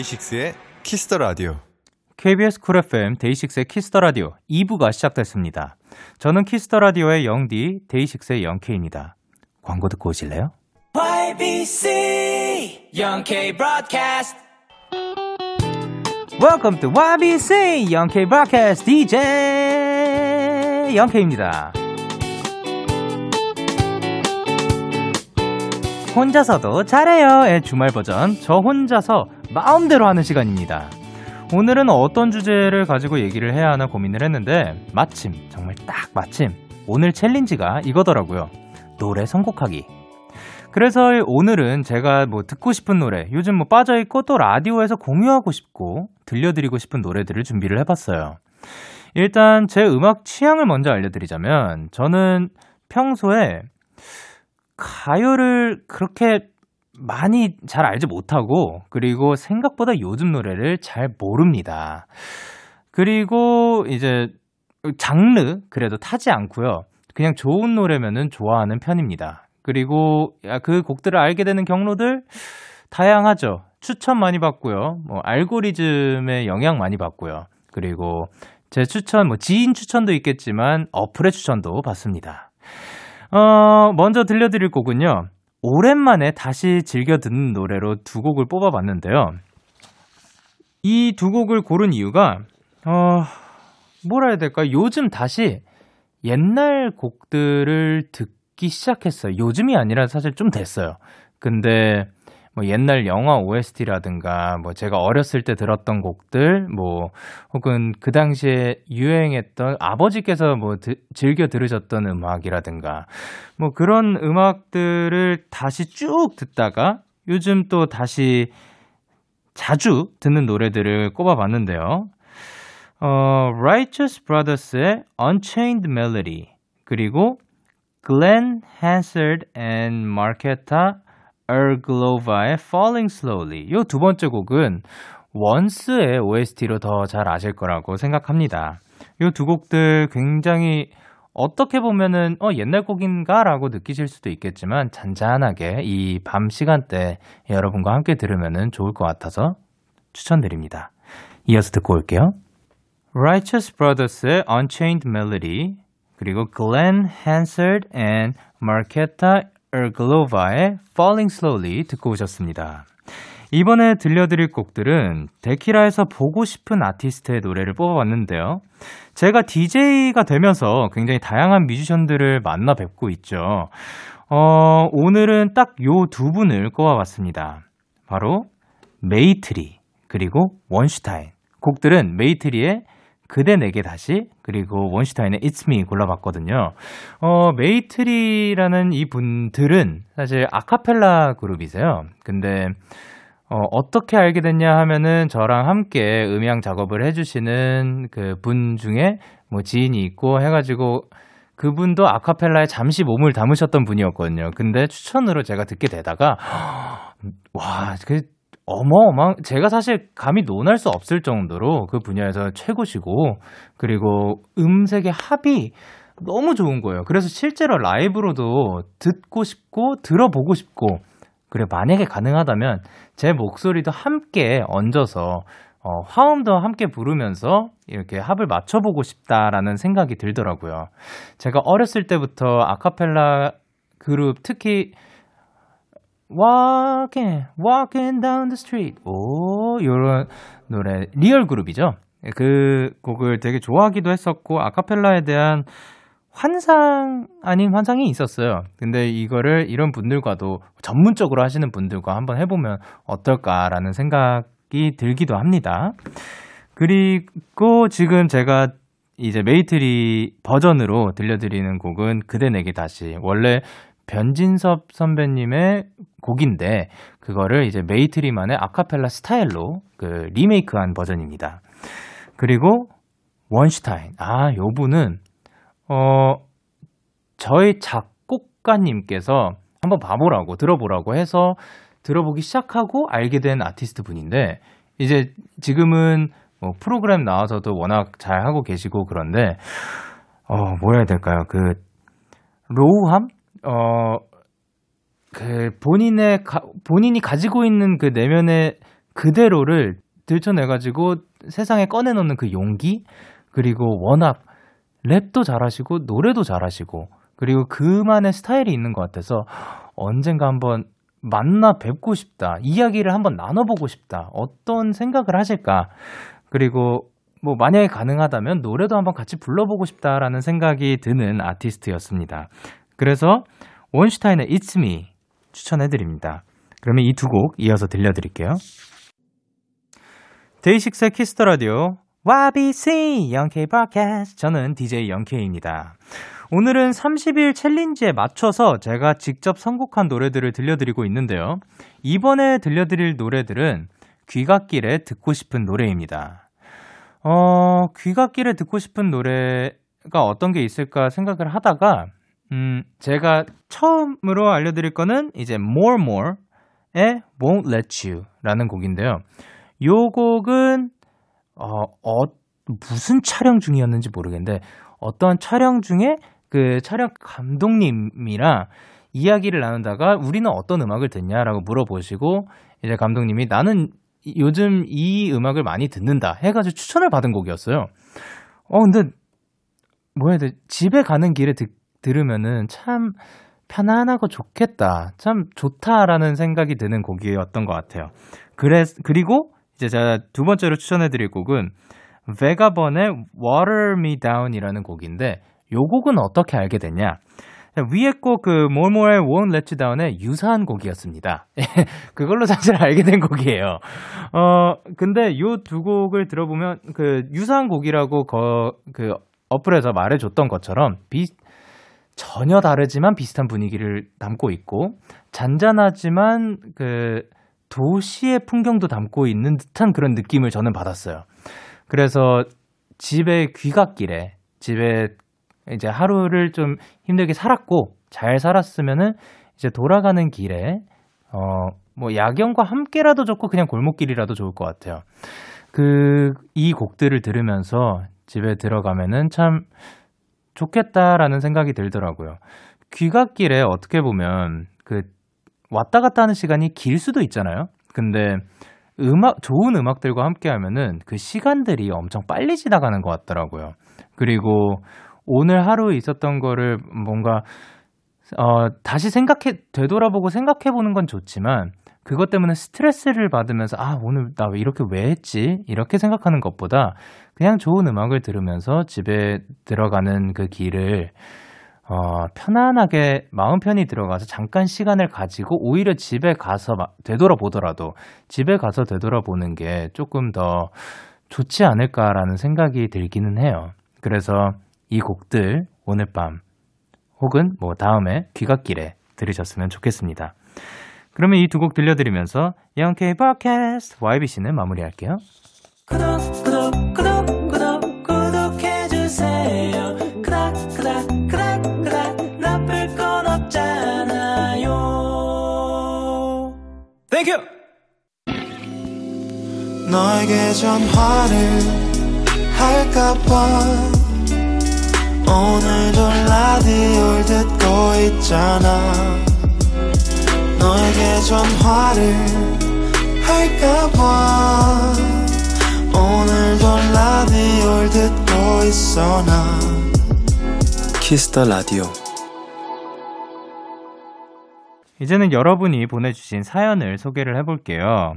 데이식스의 키스 더 라디오. KBS 쿨 FM 데이식스의 키스 더 라디오 2부가 시작됐습니다. 저는 키스 더 라디오의 영디 데이식스의 영케입니다. 광고 듣고 오실래요? YBC Young K Broadcast Welcome to YBC Young K Broadcast DJ 영케입니다. 혼자서도 잘해요의 주말 버전 저 혼자서 마음대로 하는 시간입니다. 오늘은 어떤 주제를 가지고 얘기를 해야 하나 고민을 했는데 마침 정말 딱 마침 오늘 챌린지가 이거더라고요. 노래 선곡하기. 그래서 오늘은 제가 뭐 듣고 싶은 노래, 요즘 뭐 빠져있고 또 라디오에서 공유하고 싶고 들려드리고 싶은 노래들을 준비를 해봤어요. 일단 제 음악 취향을 먼저 알려드리자면 저는 평소에 가요를 그렇게 많이 잘 알지 못하고 그리고 생각보다 요즘 노래를 잘 모릅니다. 그리고 이제 장르 그래도 타지 않고요. 그냥 좋은 노래면은 좋아하는 편입니다. 그리고 그 곡들을 알게 되는 경로들 다양하죠. 추천 많이 받고요. 뭐 알고리즘의 영향 많이 받고요. 그리고 제 추천, 뭐 지인 추천도 있겠지만 어플의 추천도 받습니다. 어, 먼저 들려드릴 곡은요. 오랜만에 다시 즐겨 듣는 노래로 두 곡을 뽑아봤는데요. 이 두 곡을 고른 이유가, 어, 뭐라 해야 될까? 요즘 다시 옛날 곡들을 듣기 시작했어요. 요즘이 아니라 사실 좀 됐어요. 근데 뭐 옛날 영화 OST라든가 뭐 제가 어렸을 때 들었던 곡들 뭐 혹은 그 당시에 유행했던 아버지께서 뭐 드, 즐겨 들으셨던 음악이라든가 뭐 그런 음악들을 다시 쭉 듣다가 요즘 또 다시 자주 듣는 노래들을 꼽아봤는데요. 어, Righteous Brothers의 Unchained Melody 그리고 Glenn Hansard and Marketa Erglova의 Falling Slowly. 이두 번째 곡은 원스의 OST로 더 잘 아실 거라고 생각합니다. 이두 곡들 굉장히 어떻게 보면은 어 옛날 곡인가라고 느끼실 수도 있겠지만 잔잔하게 이 밤 시간대 여러분과 함께 들으면은 좋을 것 같아서 추천드립니다. 이어서 듣고 올게요. Righteous Brothers의 Unchained Melody 그리고 Glenn Hansard and Marketa Erglova의 Falling Slowly 듣고 오셨습니다. 이번에 들려드릴 곡들은 데키라에서 보고 싶은 아티스트의 노래를 뽑아봤는데요. 제가 DJ가 되면서 굉장히 다양한 뮤지션들을 만나 뵙고 있죠. 어, 오늘은 딱 요 두 분을 꼽아봤습니다. 바로 메이트리 그리고 원슈타인. 곡들은 메이트리의 그대 내게 다시 그리고 원슈타인의 It's Me 골라봤거든요. 어, 메이트리라는 이 분들은 사실 아카펠라 그룹이세요. 근데 어, 어떻게 알게 됐냐 하면은 저랑 함께 음향 작업을 해주시는 그 분 중에 뭐 지인이 있고 해가지고 그분도 아카펠라에 잠시 몸을 담으셨던 분이었거든요. 근데 추천으로 제가 듣게 되다가 와, 그 어마어마, 제가 사실 감히 논할 수 없을 정도로 그 분야에서 최고시고, 그리고 음색의 합이 너무 좋은 거예요. 그래서 실제로 라이브로도 듣고 싶고, 들어보고 싶고, 그래, 만약에 가능하다면 제 목소리도 함께 얹어서, 어, 화음도 함께 부르면서 이렇게 합을 맞춰보고 싶다라는 생각이 들더라고요. 제가 어렸을 때부터 아카펠라 그룹, 특히 Walking, walking down the street. 오, 요런 노래, 리얼 그룹이죠. 그 곡을 되게 좋아하기도 했었고, 아카펠라에 대한 환상 아닌 환상이 있었어요. 근데 이거를 이런 분들과도 전문적으로 하시는 분들과 한번 해보면 어떨까라는 생각이 들기도 합니다. 그리고 지금 제가 이제 메이트리 버전으로 들려드리는 곡은 그대 내게 다시. 원래 변진섭 선배님의 곡인데 그거를 이제 메이트리만의 아카펠라 스타일로 그 리메이크한 버전입니다. 그리고 원슈타인. 아, 요 분은 어 저희 작곡가님께서 한번 봐보라고 들어보라고 해서 들어보기 시작하고 알게 된 아티스트 분인데 이제 지금은 뭐 프로그램 나와서도 워낙 잘 하고 계시고 그런데 어 뭐라 해야 될까요? 그 로우함 어, 그 본인의 가, 본인이 가지고 있는 그 내면의 그대로를 들춰내가지고 세상에 꺼내놓는 그 용기 그리고 워낙 랩도 잘하시고 노래도 잘하시고 그리고 그만의 스타일이 있는 것 같아서 언젠가 한번 만나 뵙고 싶다 이야기를 한번 나눠보고 싶다 어떤 생각을 하실까 그리고 뭐 만약에 가능하다면 노래도 한번 같이 불러보고 싶다라는 생각이 드는 아티스트였습니다. 그래서 원슈타인의 It's Me 추천해드립니다. 그러면 이 두 곡 이어서 들려드릴게요. DAY6의 Kiss the Radio YBC Young K Broadcast 저는 DJ Young K입니다. 오늘은 30일 챌린지에 맞춰서 제가 직접 선곡한 노래들을 들려드리고 있는데요. 이번에 들려드릴 노래들은 귀갓길에 듣고 싶은 노래입니다. 어, 귀갓길에 듣고 싶은 노래가 어떤 게 있을까 생각을 하다가 음, 제가 처음으로 알려드릴 거는 이제 More More의 Won't Let You라는 곡인데요. 요 곡은 어, 어 무슨 촬영 중이었는지 모르겠는데 어떤 촬영 중에 그 촬영 감독님이랑 이야기를 나누다가 우리는 어떤 음악을 듣냐라고 물어보시고 이제 감독님이 나는 요즘 이 음악을 많이 듣는다 해가지고 추천을 받은 곡이었어요. 어, 근데 뭐 해야 돼? 집에 가는 길에 듣, 들으면은 참 편안하고 좋겠다. 참 좋다라는 생각이 드는 곡이었던 것 같아요. 그래, 그리고 이제 제가 두 번째로 추천해드릴 곡은 베가번의 Water Me Down이라는 곡인데 요 곡은 어떻게 알게 됐냐? 위에 곡그 모모의 Won't Let You Down의 유사한 곡이었습니다. 그걸로 사실 알게 된 곡이에요. 어 근데 요 두 곡을 들어보면 그 유사한 곡이라고 거, 그 어플에서 말해줬던 것처럼 비 전혀 다르지만 비슷한 분위기를 담고 있고 잔잔하지만 그 도시의 풍경도 담고 있는 듯한 그런 느낌을 저는 받았어요. 그래서 집에 귀갓길에 집에 이제 하루를 좀 힘들게 살았고 잘 살았으면은 이제 돌아가는 길에 어 뭐 야경과 함께라도 좋고 그냥 골목길이라도 좋을 것 같아요. 그 이 곡들을 들으면서 집에 들어가면은 참 좋겠다라는 생각이 들더라고요. 귀갓길에 어떻게 보면 그 왔다 갔다 하는 시간이 길 수도 있잖아요. 근데 음악 좋은 음악들과 함께 하면은 그 시간들이 엄청 빨리 지나가는 것 같더라고요. 그리고 오늘 하루 있었던 거를 뭔가 어, 다시 생각해, 되돌아보고 생각해 보는 건 좋지만, 그것 때문에 스트레스를 받으면서, 아, 오늘 나 왜 이렇게 왜 했지? 이렇게 생각하는 것보다, 그냥 좋은 음악을 들으면서 집에 들어가는 그 길을, 어, 편안하게 마음 편히 들어가서 잠깐 시간을 가지고, 오히려 집에 가서 되돌아보더라도, 집에 가서 되돌아보는 게 조금 더 좋지 않을까라는 생각이 들기는 해요. 그래서 이 곡들, 오늘 밤, 혹은 뭐 다음에 귀갓길에 들으셨으면 좋겠습니다. 그러면 이 두 곡 들려드리면서 영케이 팟캐스트 YBC는 마무리할게요. 구독, 구독, 구독, 구독, 구독해주세요. 그닥, 그닥, 그닥, 그닥, 나쁠 건 없잖아요. Thank you! 너에게 전화를 할까봐 오늘도 라디오를 듣고 있잖아 전화를 할까봐 오늘도 라디오를 듣고 있어 나 Kiss the Radio 이제는 여러분이 보내주신 사연을 소개를 해볼게요.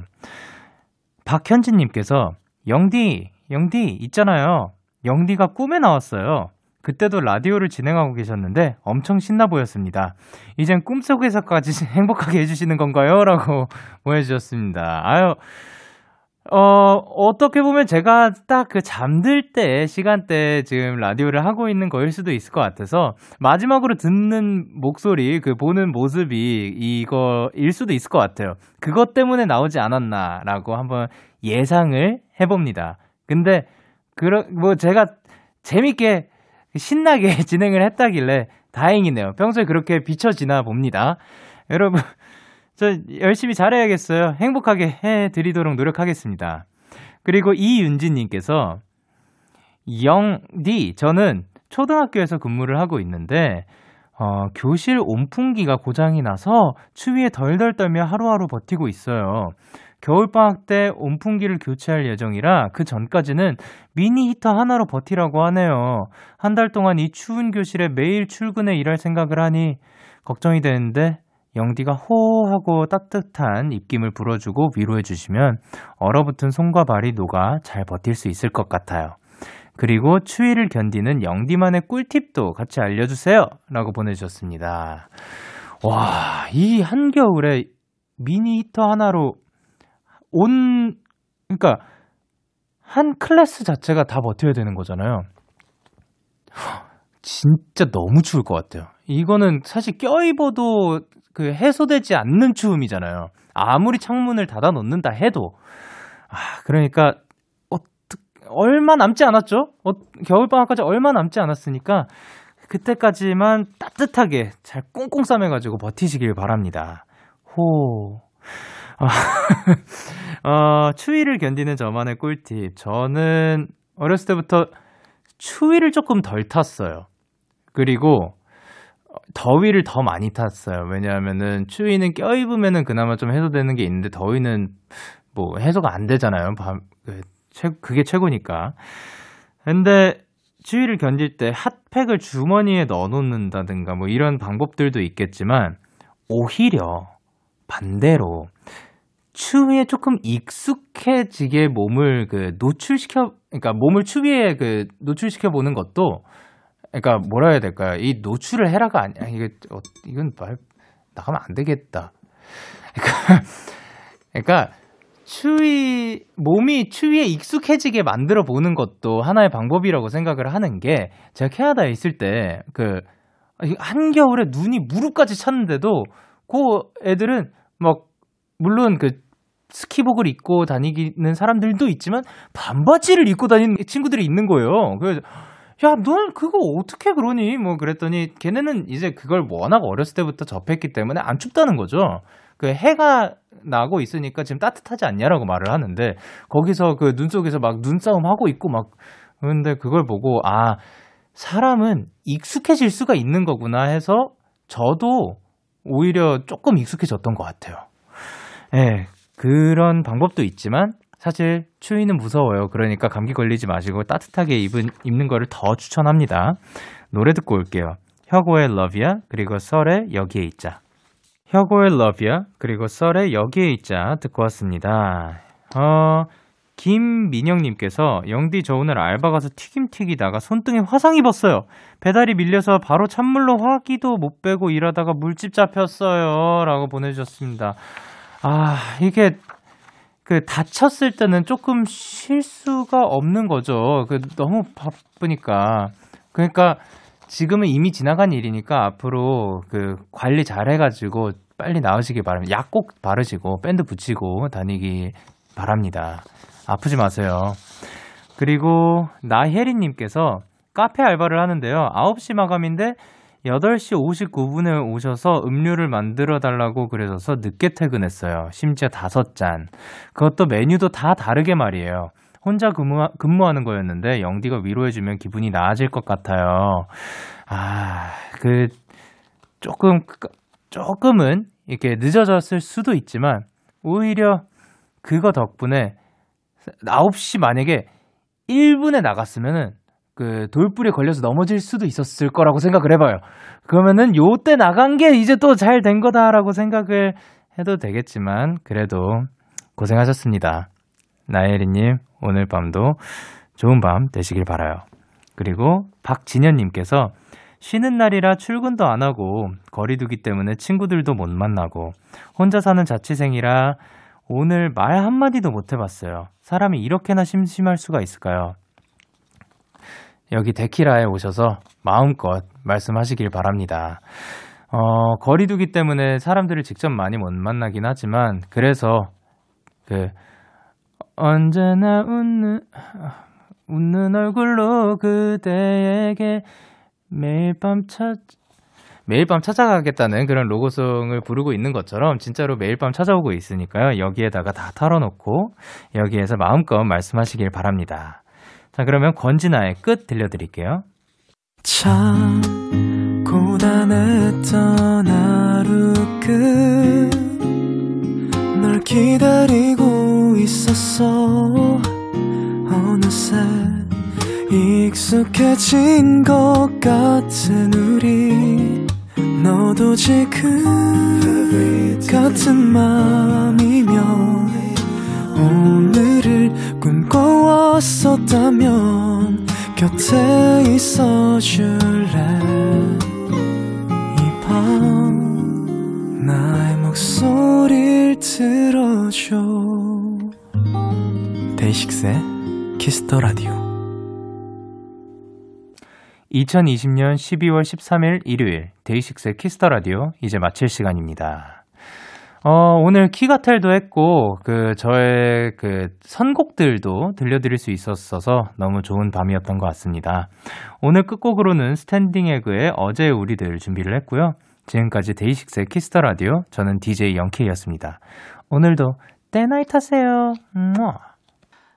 박현진님께서 영디, 영디 있잖아요. 영디가 꿈에 나왔어요. 그때도 라디오를 진행하고 계셨는데 엄청 신나 보였습니다. 이젠 꿈속에서까지 행복하게 해주시는 건가요? 라고 보내주셨습니다. 아유, 어, 어떻게 보면 제가 딱 그 잠들 때 시간대 지금 라디오를 하고 있는 거일 수도 있을 것 같아서 마지막으로 듣는 목소리, 그 보는 모습이 이거일 수도 있을 것 같아요. 그것 때문에 나오지 않았나라고 한번 예상을 해봅니다. 근데, 그러, 뭐 제가 재밌게 신나게 진행을 했다길래 다행이네요. 평소에 그렇게 비춰지나 봅니다. 여러분, 저 열심히 잘해야겠어요. 행복하게 해드리도록 노력하겠습니다. 그리고 이윤지님께서 영디, 저는 초등학교에서 근무를 하고 있는데, 어, 교실 온풍기가 고장이 나서 추위에 덜덜 떨며 하루하루 버티고 있어요. 겨울방학 때 온풍기를 교체할 예정이라 그 전까지는 미니 히터 하나로 버티라고 하네요. 한 달 동안 이 추운 교실에 매일 출근해 일할 생각을 하니 걱정이 되는데 영디가 호 하고 따뜻한 입김을 불어주고 위로해 주시면 얼어붙은 손과 발이 녹아 잘 버틸 수 있을 것 같아요. 그리고 추위를 견디는 영디만의 꿀팁도 같이 알려주세요. 라고 보내주셨습니다. 와, 이 한겨울에 미니 히터 하나로 온, 그러니까, 한 클래스 자체가 다 버텨야 되는 거잖아요. 진짜 너무 추울 것 같아요. 이거는 사실 껴입어도 그 해소되지 않는 추움이잖아요. 아무리 창문을 닫아 놓는다 해도. 아, 그러니까, 어, 얼마 남지 않았죠? 어, 겨울방학까지 얼마 남지 않았으니까, 그때까지만 따뜻하게 잘 꽁꽁 싸매가지고 버티시길 바랍니다. 호. 아, 어, 추위를 견디는 저만의 꿀팁. 저는 어렸을 때부터 추위를 조금 덜 탔어요. 그리고, 더위를 더 많이 탔어요. 왜냐하면은 추위는 껴입으면은 그나마 좀 해소되는 게 있는데 더위는 뭐 해소가 안 되잖아요. 밤, 그, 최, 그게 최고니까. 근데 추위를 견딜 때 핫팩을 주머니에 넣어 놓는다든가 뭐 이런 방법들도 있겠지만 오히려 반대로 추위에 조금 익숙해지게 몸을 그 노출시켜 그러니까 몸을 추위에 그 노출시켜 보는 것도 그러니까 뭐라 해야 될까요? 이 노출을 해라가 아니야. 이게 어, 이건 말 나가면 안 되겠다. 그러니까 그러니까 추위 몸이 추위에 익숙해지게 만들어 보는 것도 하나의 방법이라고 생각을 하는 게 제가 캐나다에 있을 때 그 한겨울에 눈이 무릎까지 찼는데도 그 애들은 막 물론 그 스키복을 입고 다니는 사람들도 있지만 반바지를 입고 다니는 친구들이 있는 거예요. 그래서 야, 넌 그거 어떻게 그러니? 뭐 그랬더니 걔네는 이제 그걸 워낙 어렸을 때부터 접했기 때문에 안 춥다는 거죠. 그 해가 나고 있으니까 지금 따뜻하지 않냐라고 말을 하는데 거기서 그 눈 속에서 막 눈싸움 하고 있고 막 근데 그걸 보고 아 사람은 익숙해질 수가 있는 거구나 해서 저도 오히려 조금 익숙해졌던 것 같아요. 예, 네, 그런 방법도 있지만 사실 추위는 무서워요. 그러니까 감기 걸리지 마시고 따뜻하게 입은, 입는 거를 더 추천합니다. 노래 듣고 올게요. 혁오의 Love야 그리고 썰의 여기에 있자. 혁오의 Love야 그리고 썰의 여기에 있자 듣고 왔습니다. 어, 김민영님께서 영디 저 오늘 알바 가서 튀김 튀기다가 손등에 화상 입었어요. 배달이 밀려서 바로 찬물로 화기도 못 빼고 일하다가 물집 잡혔어요. 라고 보내주셨습니다. 아, 이게 그 다쳤을 때는 조금 쉴 수가 없는 거죠. 그 너무 바쁘니까. 그러니까 지금은 이미 지나간 일이니까 앞으로 그 관리 잘 해가지고 빨리 나으시길 바랍니다. 약 꼭 바르시고 밴드 붙이고 다니기 바랍니다. 아프지 마세요. 그리고 나혜리님께서 카페 알바를 하는데요. 9시 마감인데 8시 59분에 오셔서 음료를 만들어 달라고 그러셔서 늦게 퇴근했어요. 심지어 다섯 잔. 그것도 메뉴도 다 다르게 말이에요. 혼자 근무, 근무하는 거였는데 영디가 위로해주면 기분이 나아질 것 같아요. 아, 그, 조금, 조금은 이렇게 늦어졌을 수도 있지만 오히려 그거 덕분에 9시 만약에 1분에 나갔으면은 그 돌불에 걸려서 넘어질 수도 있었을 거라고 생각을 해봐요. 그러면은 요때 나간 게 이제 또 잘 된 거다라고 생각을 해도 되겠지만 그래도 고생하셨습니다. 나혜리님 오늘 밤도 좋은 밤 되시길 바라요. 그리고 박진현님께서 쉬는 날이라 출근도 안 하고 거리두기 때문에 친구들도 못 만나고 혼자 사는 자취생이라 오늘 말 한마디도 못 해봤어요. 사람이 이렇게나 심심할 수가 있을까요? 여기 데키라에 오셔서 마음껏 말씀하시길 바랍니다. 어, 거리두기 때문에 사람들을 직접 많이 못 만나긴 하지만, 그래서, 그, 언제나 웃는, 웃는 얼굴로 그대에게 매일 밤 찾, 매일 밤 찾아가겠다는 그런 로고송을 부르고 있는 것처럼 진짜로 매일 밤 찾아오고 있으니까요. 여기에다가 다 털어놓고 여기에서 마음껏 말씀하시길 바랍니다. 자, 그러면 권진아의 끝 들려드릴게요. 참 고단했던 하루 끝 널 기다리고 있었어 어느새 익숙해진 것 같은 우리 너도 지금 같은 맘이면 오늘을 꿈꿔왔었다면 곁에 있어 줄래? 이 밤 나의 목소리를 들어줘. DAY6의 Kiss the Radio 2020년 12월 13일 일요일 DAY6의 Kiss the Radio 이제 마칠 시간입니다. 어, 오늘 키가텔도 했고, 그, 저의 그 선곡들도 들려드릴 수 있었어서 너무 좋은 밤이었던 것 같습니다. 오늘 끝곡으로는 Standing Egg의 어제의 우리들 준비를 했고요. 지금까지 DAY6의 Kiss the Radio, 저는 DJ Young K였습니다. 오늘도 데나잇 하세요. 음